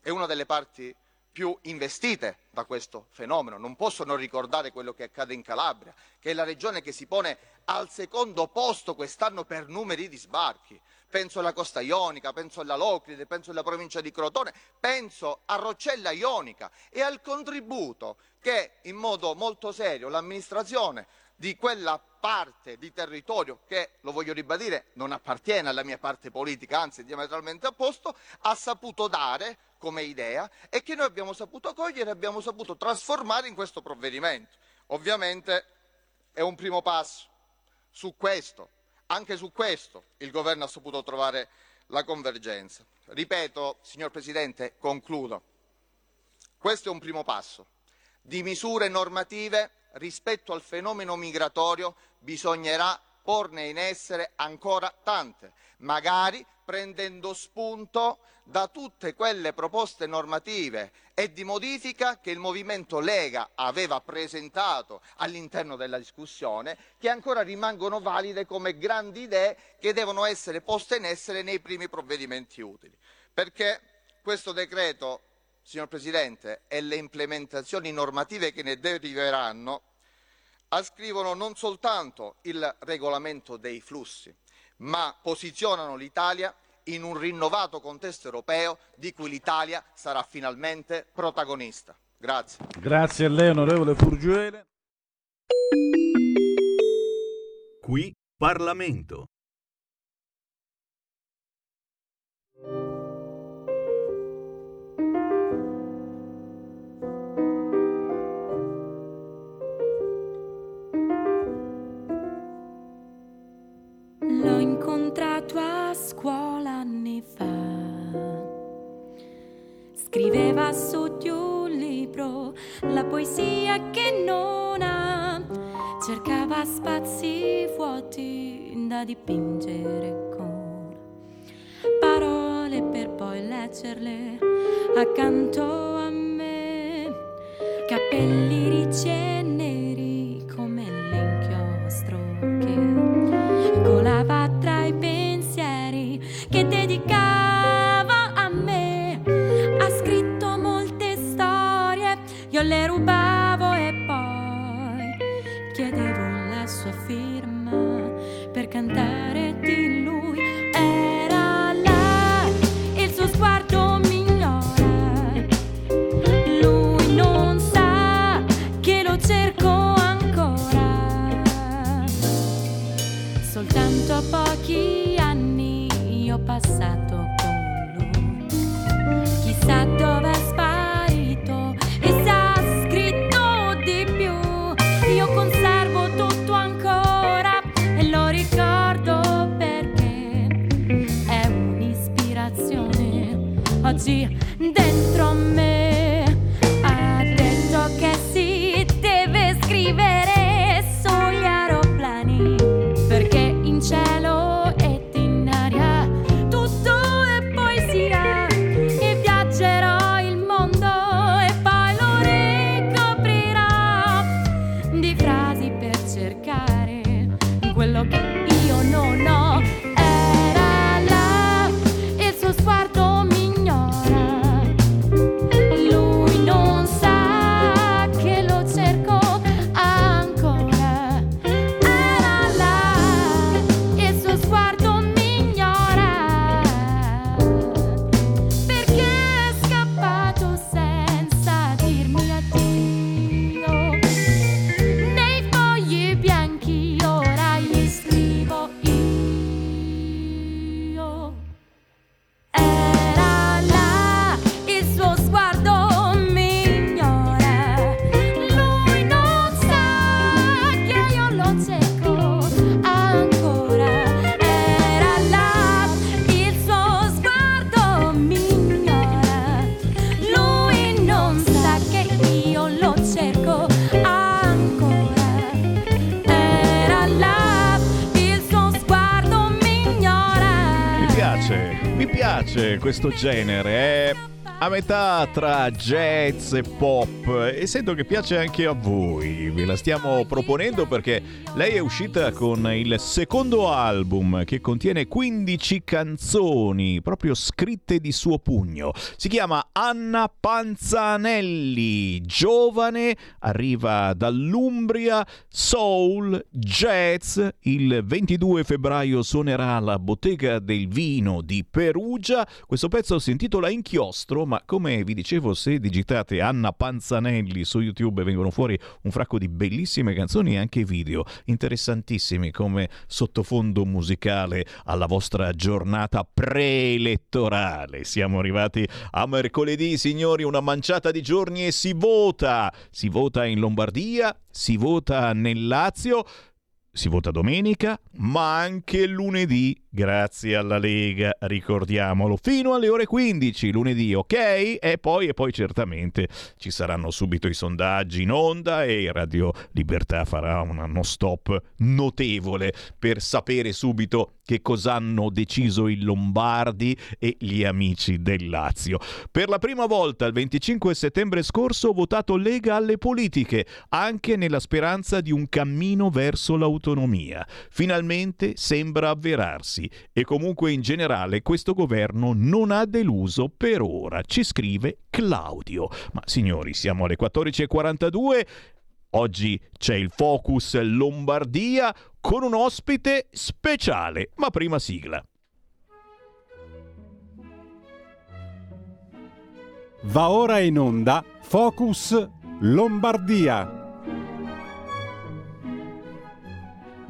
è una delle parti più investite da questo fenomeno. Non posso non ricordare quello che accade in Calabria, che è la regione che si pone al secondo posto quest'anno per numeri di sbarchi. Penso alla Costa Ionica, penso alla Locride, penso alla provincia di Crotone, penso a Roccella Ionica e al contributo che in modo molto serio l'amministrazione di quella parte di territorio che, lo voglio ribadire, non appartiene alla mia parte politica, anzi diametralmente opposto, ha saputo dare come idea e che noi abbiamo saputo cogliere e abbiamo saputo trasformare in questo provvedimento. Ovviamente è un primo passo. Su questo, anche su questo, il governo ha saputo trovare la convergenza. Ripeto, signor Presidente, concludo. Questo è un primo passo di misure normative rispetto al fenomeno migratorio bisognerà porne in essere ancora tante, magari prendendo spunto da tutte quelle proposte normative e di modifica che il movimento Lega aveva presentato all'interno della discussione, che ancora rimangono valide come grandi idee che devono essere poste in essere nei primi provvedimenti utili. Perché questo decreto, signor Presidente, e le implementazioni normative che ne deriveranno ascrivono non soltanto il regolamento dei flussi, ma posizionano l'Italia in un rinnovato contesto europeo di cui l'Italia sarà finalmente protagonista. Grazie. Grazie a lei, onorevole Furgiuele. Qui Parlamento. Scriveva su di un libro la poesia che non ha. Cercava spazi vuoti da dipingere con parole per poi leggerle accanto a me. Capelli ricci e neri come l'inchiostro che colava tra i pensieri che dedicava questo genere, è a metà tra jazz e pop e sento che piace anche a voi. Ve la stiamo proponendo perché lei è uscita con il secondo album che contiene 15 canzoni proprio scritte di suo pugno. Si chiama Anna Panzanelli, giovane, arriva dall'Umbria, soul, jazz. Il 22 febbraio suonerà alla Bottega del Vino di Perugia. Questo pezzo si intitola Inchiostro ma come vi dicevo, se digitate Anna Panzanelli su YouTube vengono fuori un fracco di bellissime canzoni e anche video interessantissimi come sottofondo musicale alla vostra giornata preelettorale. Siamo arrivati a mercoledì, signori, una manciata di giorni e si vota. Si vota in Lombardia, si vota nel Lazio. Si vota domenica, ma anche lunedì Grazie alla Lega, ricordiamolo, fino alle ore 15 lunedì, ok? E poi, e poi certamente ci saranno subito i sondaggi in onda e Radio Libertà farà un non stop notevole per sapere subito che cosa hanno deciso i Lombardi e gli amici del Lazio. Per la prima volta il 25 settembre scorso ho votato Lega alle politiche, anche nella speranza di un cammino verso l'autonomia. Finalmente sembra avverarsi crisi e comunque in generale questo governo non ha deluso per ora, ci scrive Claudio. Ma signori, siamo alle 14.42. Oggi c'è il Focus Lombardia con un ospite speciale, ma prima sigla. Va ora in onda Focus Lombardia.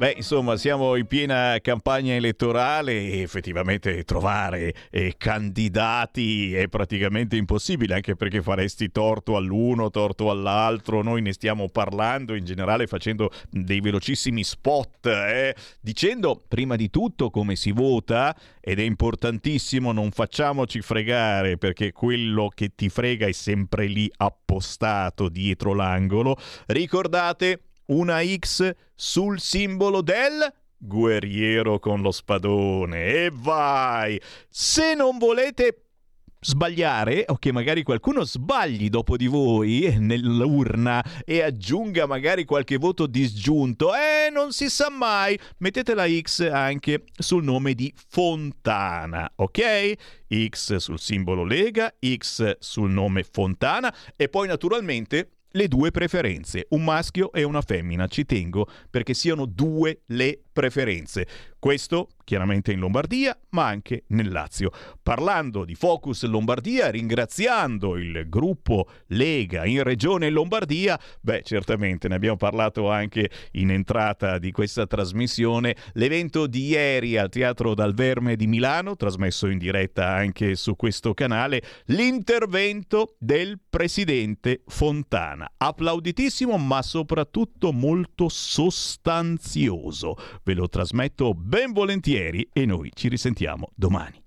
Beh, insomma, siamo in piena campagna elettorale e effettivamente trovare eh, candidati è praticamente impossibile, anche perché faresti torto all'uno, torto all'altro. Noi ne stiamo parlando in generale facendo dei velocissimi spot, eh, dicendo prima di tutto come si vota ed è importantissimo, non facciamoci fregare perché quello che ti frega è sempre lì appostato dietro l'angolo. Ricordate una X sul simbolo del guerriero con lo spadone. E vai! Se non volete sbagliare o che magari qualcuno sbagli dopo di voi nell'urna e aggiunga magari qualche voto disgiunto, eh, non si sa mai. Mettete la X anche sul nome di Fontana, ok? X sul simbolo Lega, X sul nome Fontana e poi naturalmente le due preferenze, un maschio e una femmina. Ci tengo perché siano due le preferenze. Questo chiaramente in Lombardia, ma anche nel Lazio. Parlando di Focus Lombardia, ringraziando il gruppo Lega in Regione Lombardia, beh, certamente ne abbiamo parlato anche in entrata di questa trasmissione, l'evento di ieri al Teatro Dal Verme di Milano, trasmesso in diretta anche su questo canale, l'intervento del presidente Fontana. Applauditissimo, ma soprattutto molto sostanzioso. Ve lo trasmetto ben volentieri e noi ci risentiamo domani.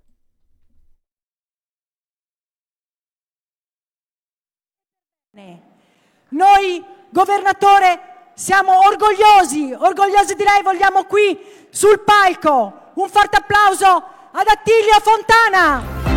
Noi, governatore, siamo orgogliosi, orgogliosi di lei, vogliamo qui sul palco un forte applauso ad Attilio Fontana.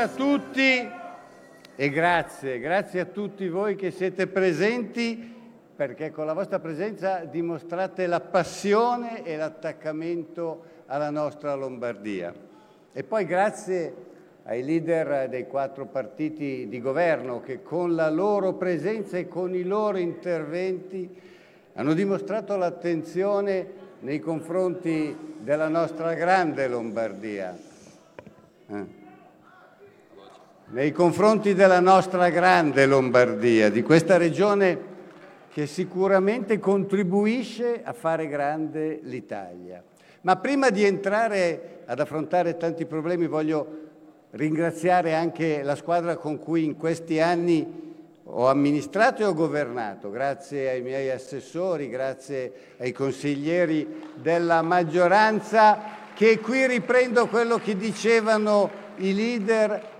Buonasera a tutti e grazie, grazie a tutti voi che siete presenti perché con la vostra presenza dimostrate la passione e l'attaccamento alla nostra Lombardia. E poi grazie ai leader dei quattro partiti di governo che con la loro presenza e con i loro interventi hanno dimostrato l'attenzione nei confronti della nostra grande Lombardia. Eh nei confronti della nostra grande Lombardia, di questa regione che sicuramente contribuisce a fare grande l'Italia. Ma prima di entrare ad affrontare tanti problemi voglio ringraziare anche la squadra con cui in questi anni ho amministrato e ho governato, grazie ai miei assessori, grazie ai consiglieri della maggioranza, che qui riprendo quello che dicevano i leader,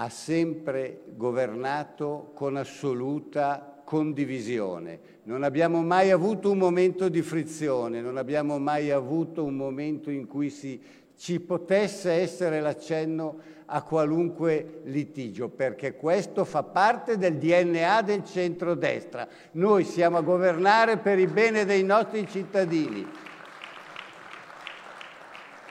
ha sempre governato con assoluta condivisione. Non abbiamo mai avuto un momento di frizione, non abbiamo mai avuto un momento in cui si, ci potesse essere l'accenno a qualunque litigio, perché questo fa parte del DNA del centrodestra. Noi siamo a governare per il bene dei nostri cittadini.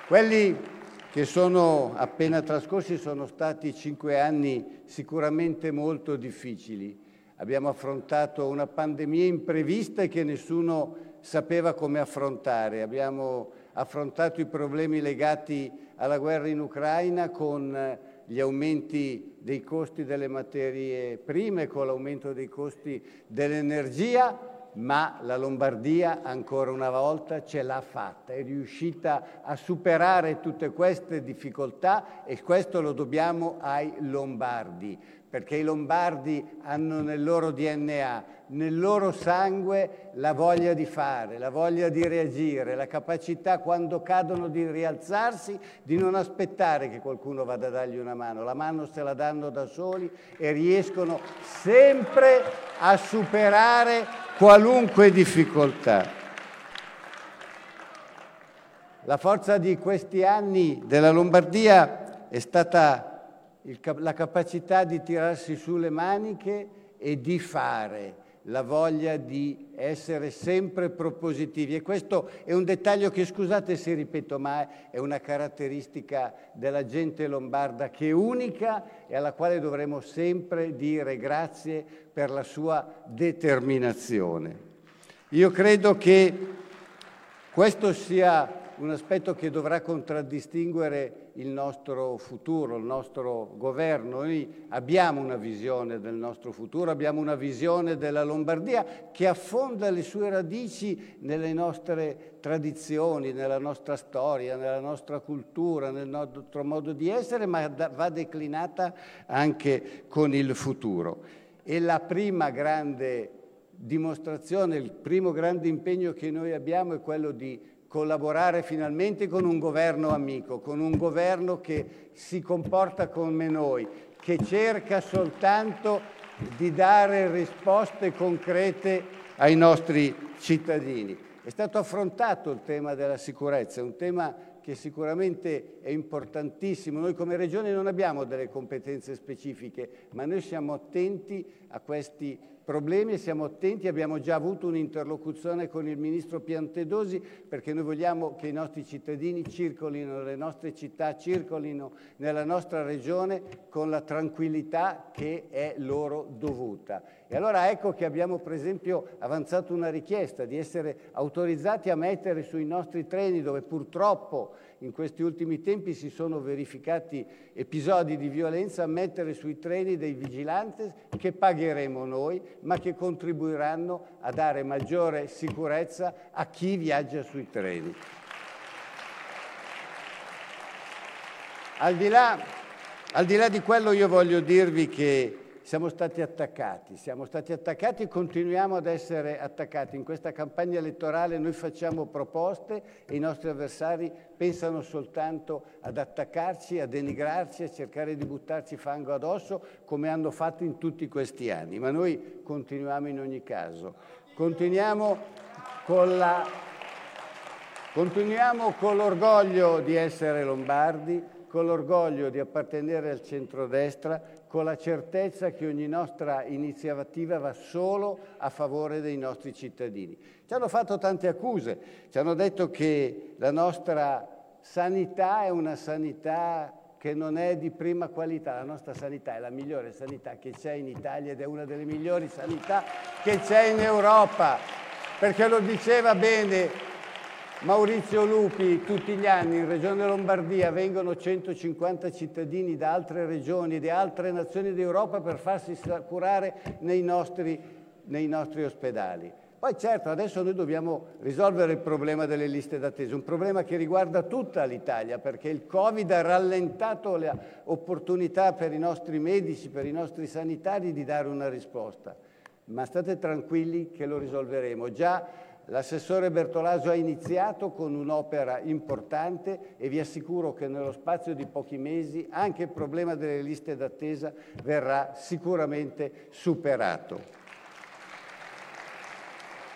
Quelli che sono appena trascorsi sono stati cinque anni sicuramente molto difficili. Abbiamo affrontato una pandemia imprevista che nessuno sapeva come affrontare. Abbiamo affrontato i problemi legati alla guerra in Ucraina con eh, gli aumenti dei costi delle materie prime, con l'aumento dei costi dell'energia, ma la Lombardia ancora una volta ce l'ha fatta, è riuscita a superare tutte queste difficoltà e questo lo dobbiamo ai lombardi perché i lombardi hanno nel loro DNA, nel loro sangue la voglia di fare, la voglia di reagire, la capacità quando cadono di rialzarsi, di non aspettare che qualcuno vada a dargli una mano, la mano se la danno da soli e riescono sempre a superare qualunque difficoltà. La forza di questi anni della Lombardia è stata il, la capacità di tirarsi su le maniche e di fare, la voglia di essere sempre propositivi. E questo è un dettaglio che, scusate se ripeto, ma è una caratteristica della gente lombarda che è unica e alla quale dovremo sempre dire grazie per la sua determinazione. Io credo che questo sia un aspetto che dovrà contraddistinguere il nostro futuro, il nostro governo. Noi abbiamo una visione del nostro futuro, abbiamo una visione della Lombardia che affonda le sue radici nelle nostre tradizioni, nella nostra storia, nella nostra cultura, nel nostro modo di essere, ma va declinata anche con il futuro. E la prima grande dimostrazione, il primo grande impegno che noi abbiamo è quello di collaborare finalmente con un governo amico, con un governo che si comporta come noi, che cerca soltanto di dare risposte concrete ai nostri cittadini. È stato affrontato il tema della sicurezza, un tema che sicuramente è importantissimo. Noi come Regione non abbiamo delle competenze specifiche, ma noi siamo attenti a questi problemi e siamo attenti, abbiamo già avuto un'interlocuzione con il Ministro Piantedosi perché noi vogliamo che i nostri cittadini circolino nelle nostre città, circolino nella nostra regione con la tranquillità che è loro dovuta. E allora ecco che abbiamo per esempio avanzato una richiesta di essere autorizzati a mettere sui nostri treni dove purtroppo in questi ultimi tempi si sono verificati episodi di violenza, mettere sui treni dei vigilantes che pagheremo noi, ma che contribuiranno a dare maggiore sicurezza a chi viaggia sui treni. Al di là, al di, là di quello io voglio dirvi che siamo stati attaccati, siamo stati attaccati e continuiamo ad essere attaccati. In questa campagna elettorale noi facciamo proposte e i nostri avversari pensano soltanto ad attaccarci, a denigrarci, a cercare di buttarci fango addosso come hanno fatto in tutti questi anni. Ma noi continuiamo in ogni caso. Continuiamo con, la... continuiamo con l'orgoglio di essere lombardi, con l'orgoglio di appartenere al centrodestra, con la certezza che ogni nostra iniziativa va solo a favore dei nostri cittadini. Ci hanno fatto tante accuse, ci hanno detto che la nostra sanità è una sanità che non è di prima qualità, la nostra sanità è la migliore sanità che c'è in Italia ed è una delle migliori sanità che c'è in Europa, perché lo diceva bene Maurizio Lupi, tutti gli anni in Regione Lombardia vengono 150 cittadini da altre regioni e da altre nazioni d'Europa per farsi curare nei nostri, nei nostri ospedali. Poi certo, adesso noi dobbiamo risolvere il problema delle liste d'attesa, un problema che riguarda tutta l'Italia, perché il Covid ha rallentato le opportunità per i nostri medici, per i nostri sanitari di dare una risposta. Ma state tranquilli che lo risolveremo. Già l'assessore Bertolaso ha iniziato con un'opera importante e vi assicuro che nello spazio di pochi mesi anche il problema delle liste d'attesa verrà sicuramente superato.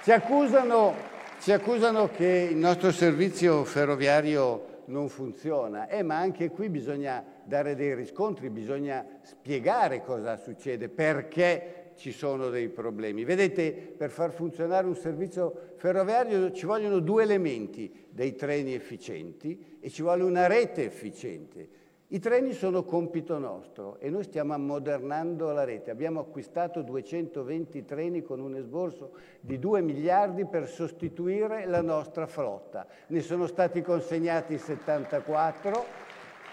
Ci accusano, ci accusano che il nostro servizio ferroviario non funziona, eh, ma anche qui bisogna dare dei riscontri, bisogna spiegare cosa succede, perché ci sono dei problemi. Vedete, per far funzionare un servizio ferroviario ci vogliono due elementi, dei treni efficienti e ci vuole una rete efficiente. I treni sono compito nostro e noi stiamo ammodernando la rete. Abbiamo acquistato 220 treni con un esborso di 2 miliardi per sostituire la nostra flotta. Ne sono stati consegnati 74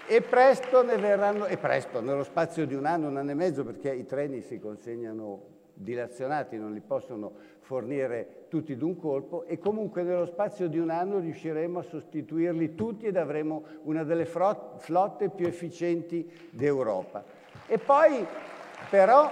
e presto ne verranno, e presto, nello spazio di un anno, un anno e mezzo, perché i treni si consegnano dilazionati, non li possono fornire tutti d'un colpo e comunque nello spazio di un anno riusciremo a sostituirli tutti ed avremo una delle flotte più efficienti d'Europa. E poi però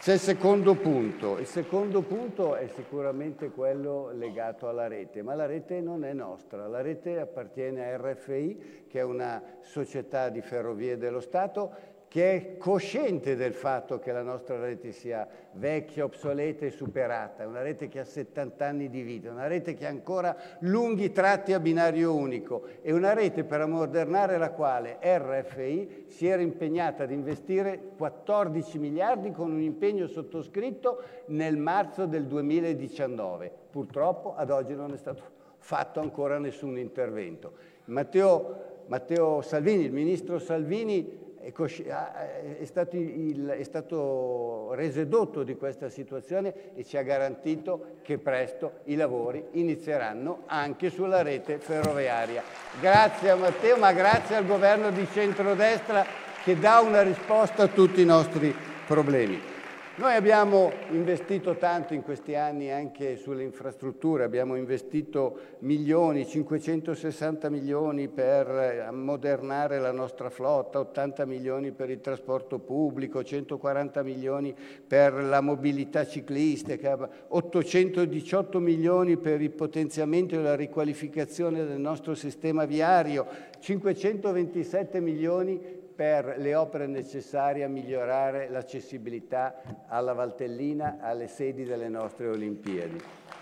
c'è il secondo punto, il secondo punto è sicuramente quello legato alla rete, ma la rete non è nostra, la rete appartiene a RFI che è una società di ferrovie dello Stato che è cosciente del fatto che la nostra rete sia vecchia, obsoleta e superata, una rete che ha 70 anni di vita, una rete che ha ancora lunghi tratti a binario unico e una rete per ammodernare la quale RFI si era impegnata ad investire 14 miliardi con un impegno sottoscritto nel marzo del 2019. Purtroppo ad oggi non è stato fatto ancora nessun intervento. Matteo, Matteo Salvini, il ministro Salvini è stato, il, è stato reso edotto di questa situazione e ci ha garantito che presto i lavori inizieranno anche sulla rete ferroviaria. Grazie a Matteo, ma grazie al governo di centrodestra che dà una risposta a tutti i nostri problemi. Noi abbiamo investito tanto in questi anni anche sulle infrastrutture, abbiamo investito milioni, 560 milioni per ammodernare la nostra flotta, 80 milioni per il trasporto pubblico, 140 milioni per la mobilità ciclistica, 818 milioni per il potenziamento e la riqualificazione del nostro sistema viario, 527 milioni per le opere necessarie a migliorare l'accessibilità alla Valtellina, alle sedi delle nostre Olimpiadi.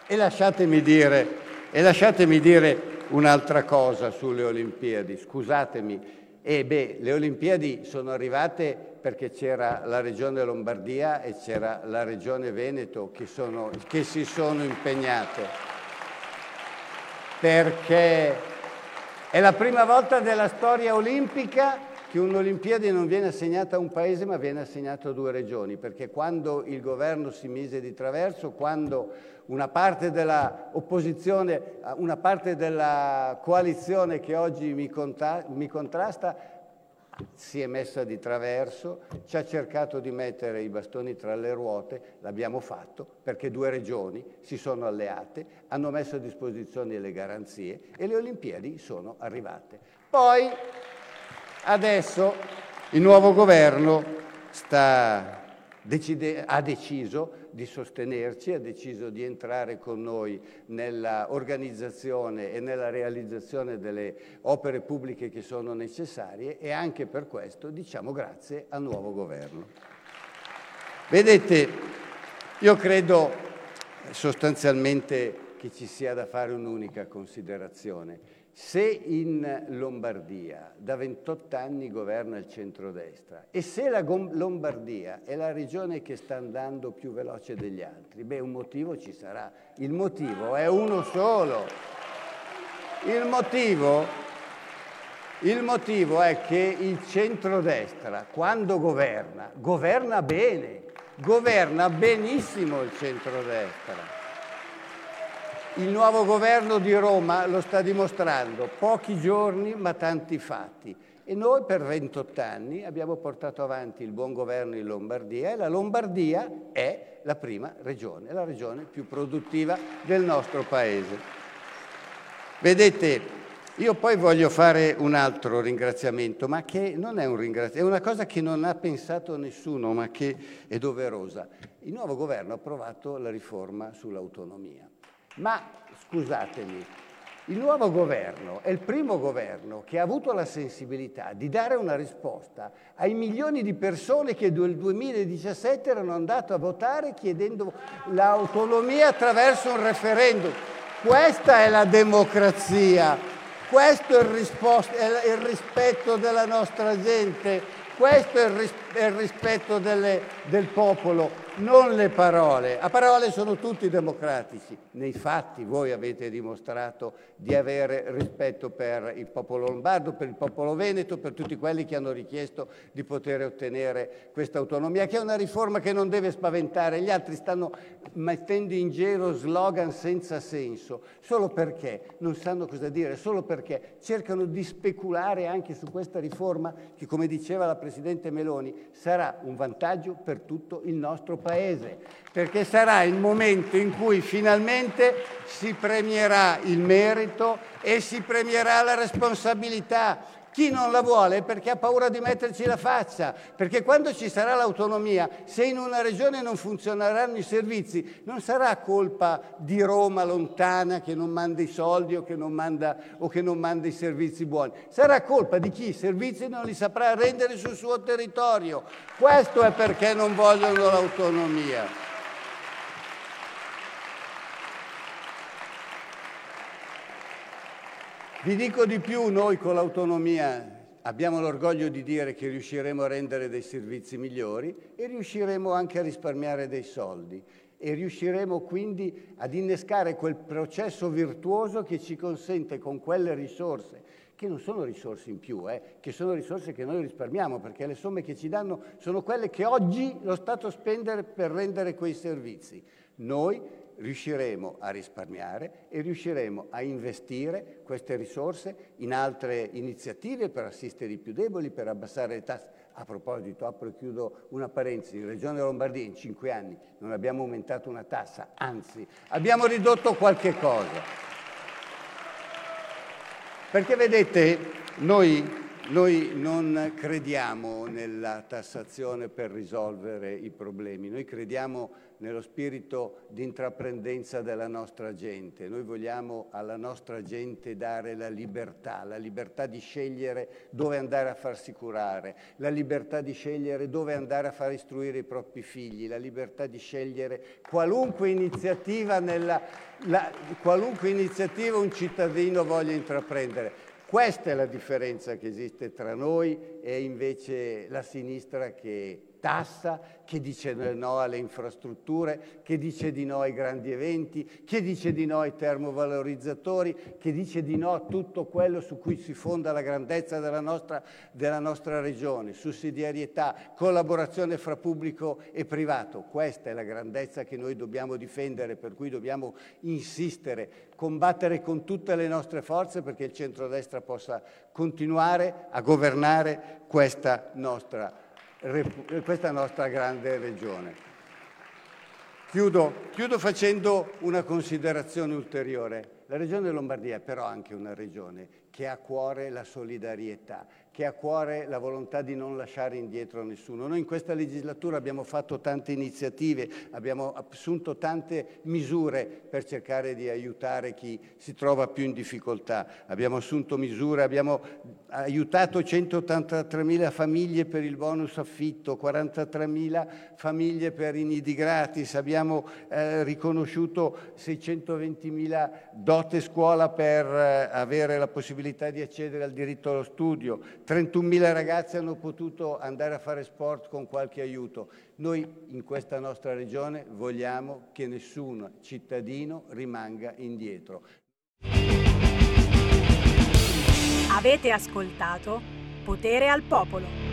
E lasciatemi dire, e lasciatemi dire un'altra cosa sulle Olimpiadi, scusatemi. E beh, le Olimpiadi sono arrivate perché c'era la Regione Lombardia e c'era la Regione Veneto che, sono, che si sono impegnate. Perché è la prima volta della storia olimpica che un'Olimpiade non viene assegnata a un paese ma viene assegnata a due regioni, perché quando il governo si mise di traverso, quando una parte dell'opposizione, una parte della coalizione che oggi mi, conta, mi contrasta, si è messa di traverso, ci ha cercato di mettere i bastoni tra le ruote, l'abbiamo fatto perché due regioni si sono alleate, hanno messo a disposizione le garanzie e le Olimpiadi sono arrivate. Poi Adesso il nuovo governo sta, decide, ha deciso di sostenerci, ha deciso di entrare con noi nella organizzazione e nella realizzazione delle opere pubbliche che sono necessarie e anche per questo diciamo grazie al nuovo governo. Vedete, io credo sostanzialmente che ci sia da fare un'unica considerazione se in Lombardia da 28 anni governa il centrodestra e se la Lombardia è la regione che sta andando più veloce degli altri, beh un motivo ci sarà. Il motivo è uno solo. Il motivo, il motivo è che il centrodestra, quando governa, governa bene, governa benissimo il centrodestra. Il nuovo governo di Roma lo sta dimostrando, pochi giorni ma tanti fatti. E noi per 28 anni abbiamo portato avanti il buon governo in Lombardia e la Lombardia è la prima regione, la regione più produttiva del nostro paese. Vedete, io poi voglio fare un altro ringraziamento, ma che non è un ringraziamento, è una cosa che non ha pensato nessuno, ma che è doverosa. Il nuovo governo ha approvato la riforma sull'autonomia. Ma scusatemi, il nuovo governo è il primo governo che ha avuto la sensibilità di dare una risposta ai milioni di persone che nel 2017 erano andate a votare chiedendo l'autonomia attraverso un referendum. Questa è la democrazia, questo è il, risposta, è il rispetto della nostra gente, questo è il, ris- è il rispetto delle, del popolo non le parole. A parole sono tutti democratici, nei fatti voi avete dimostrato di avere rispetto per il popolo lombardo, per il popolo veneto, per tutti quelli che hanno richiesto di poter ottenere questa autonomia, che è una riforma che non deve spaventare. Gli altri stanno mettendo in giro slogan senza senso, solo perché non sanno cosa dire, solo perché cercano di speculare anche su questa riforma che, come diceva la Presidente Meloni, sarà un vantaggio per tutto il nostro Paese. Paese, perché sarà il momento in cui finalmente si premierà il merito e si premierà la responsabilità. Chi non la vuole perché ha paura di metterci la faccia, perché quando ci sarà l'autonomia, se in una regione non funzioneranno i servizi, non sarà colpa di Roma lontana che non manda i soldi o che non manda, o che non manda i servizi buoni, sarà colpa di chi i servizi non li saprà rendere sul suo territorio. Questo è perché non vogliono l'autonomia. Vi dico di più, noi con l'autonomia abbiamo l'orgoglio di dire che riusciremo a rendere dei servizi migliori e riusciremo anche a risparmiare dei soldi e riusciremo quindi ad innescare quel processo virtuoso che ci consente con quelle risorse che non sono risorse in più, eh, che sono risorse che noi risparmiamo, perché le somme che ci danno sono quelle che oggi lo Stato spende per rendere quei servizi. Noi riusciremo a risparmiare e riusciremo a investire queste risorse in altre iniziative per assistere i più deboli, per abbassare le tasse. A proposito, apro e chiudo una parentesi, in Regione Lombardia in cinque anni non abbiamo aumentato una tassa, anzi abbiamo ridotto qualche cosa. Perché vedete, noi noi non crediamo nella tassazione per risolvere i problemi, noi crediamo nello spirito di intraprendenza della nostra gente. Noi vogliamo alla nostra gente dare la libertà, la libertà di scegliere dove andare a farsi curare, la libertà di scegliere dove andare a far istruire i propri figli, la libertà di scegliere qualunque iniziativa, nella, la, qualunque iniziativa un cittadino voglia intraprendere. Questa è la differenza che esiste tra noi e invece la sinistra che tassa, che dice no alle infrastrutture, che dice di no ai grandi eventi, che dice di no ai termovalorizzatori, che dice di no a tutto quello su cui si fonda la grandezza della nostra, della nostra regione, sussidiarietà, collaborazione fra pubblico e privato. Questa è la grandezza che noi dobbiamo difendere, per cui dobbiamo insistere, combattere con tutte le nostre forze perché il centrodestra possa continuare a governare questa nostra regione questa nostra grande regione. Chiudo, chiudo facendo una considerazione ulteriore. La regione Lombardia è però anche una regione che ha a cuore la solidarietà, che ha a cuore la volontà di non lasciare indietro nessuno. Noi in questa legislatura abbiamo fatto tante iniziative, abbiamo assunto tante misure per cercare di aiutare chi si trova più in difficoltà. Abbiamo assunto misure, abbiamo aiutato 183.000 famiglie per il bonus affitto, 43.000 famiglie per i nidi gratis, abbiamo eh, riconosciuto 620.000 dote scuola per eh, avere la possibilità di accedere al diritto allo studio, 31.000 ragazzi hanno potuto andare a fare sport con qualche aiuto. Noi in questa nostra regione vogliamo che nessun cittadino rimanga indietro. Avete ascoltato Potere al Popolo.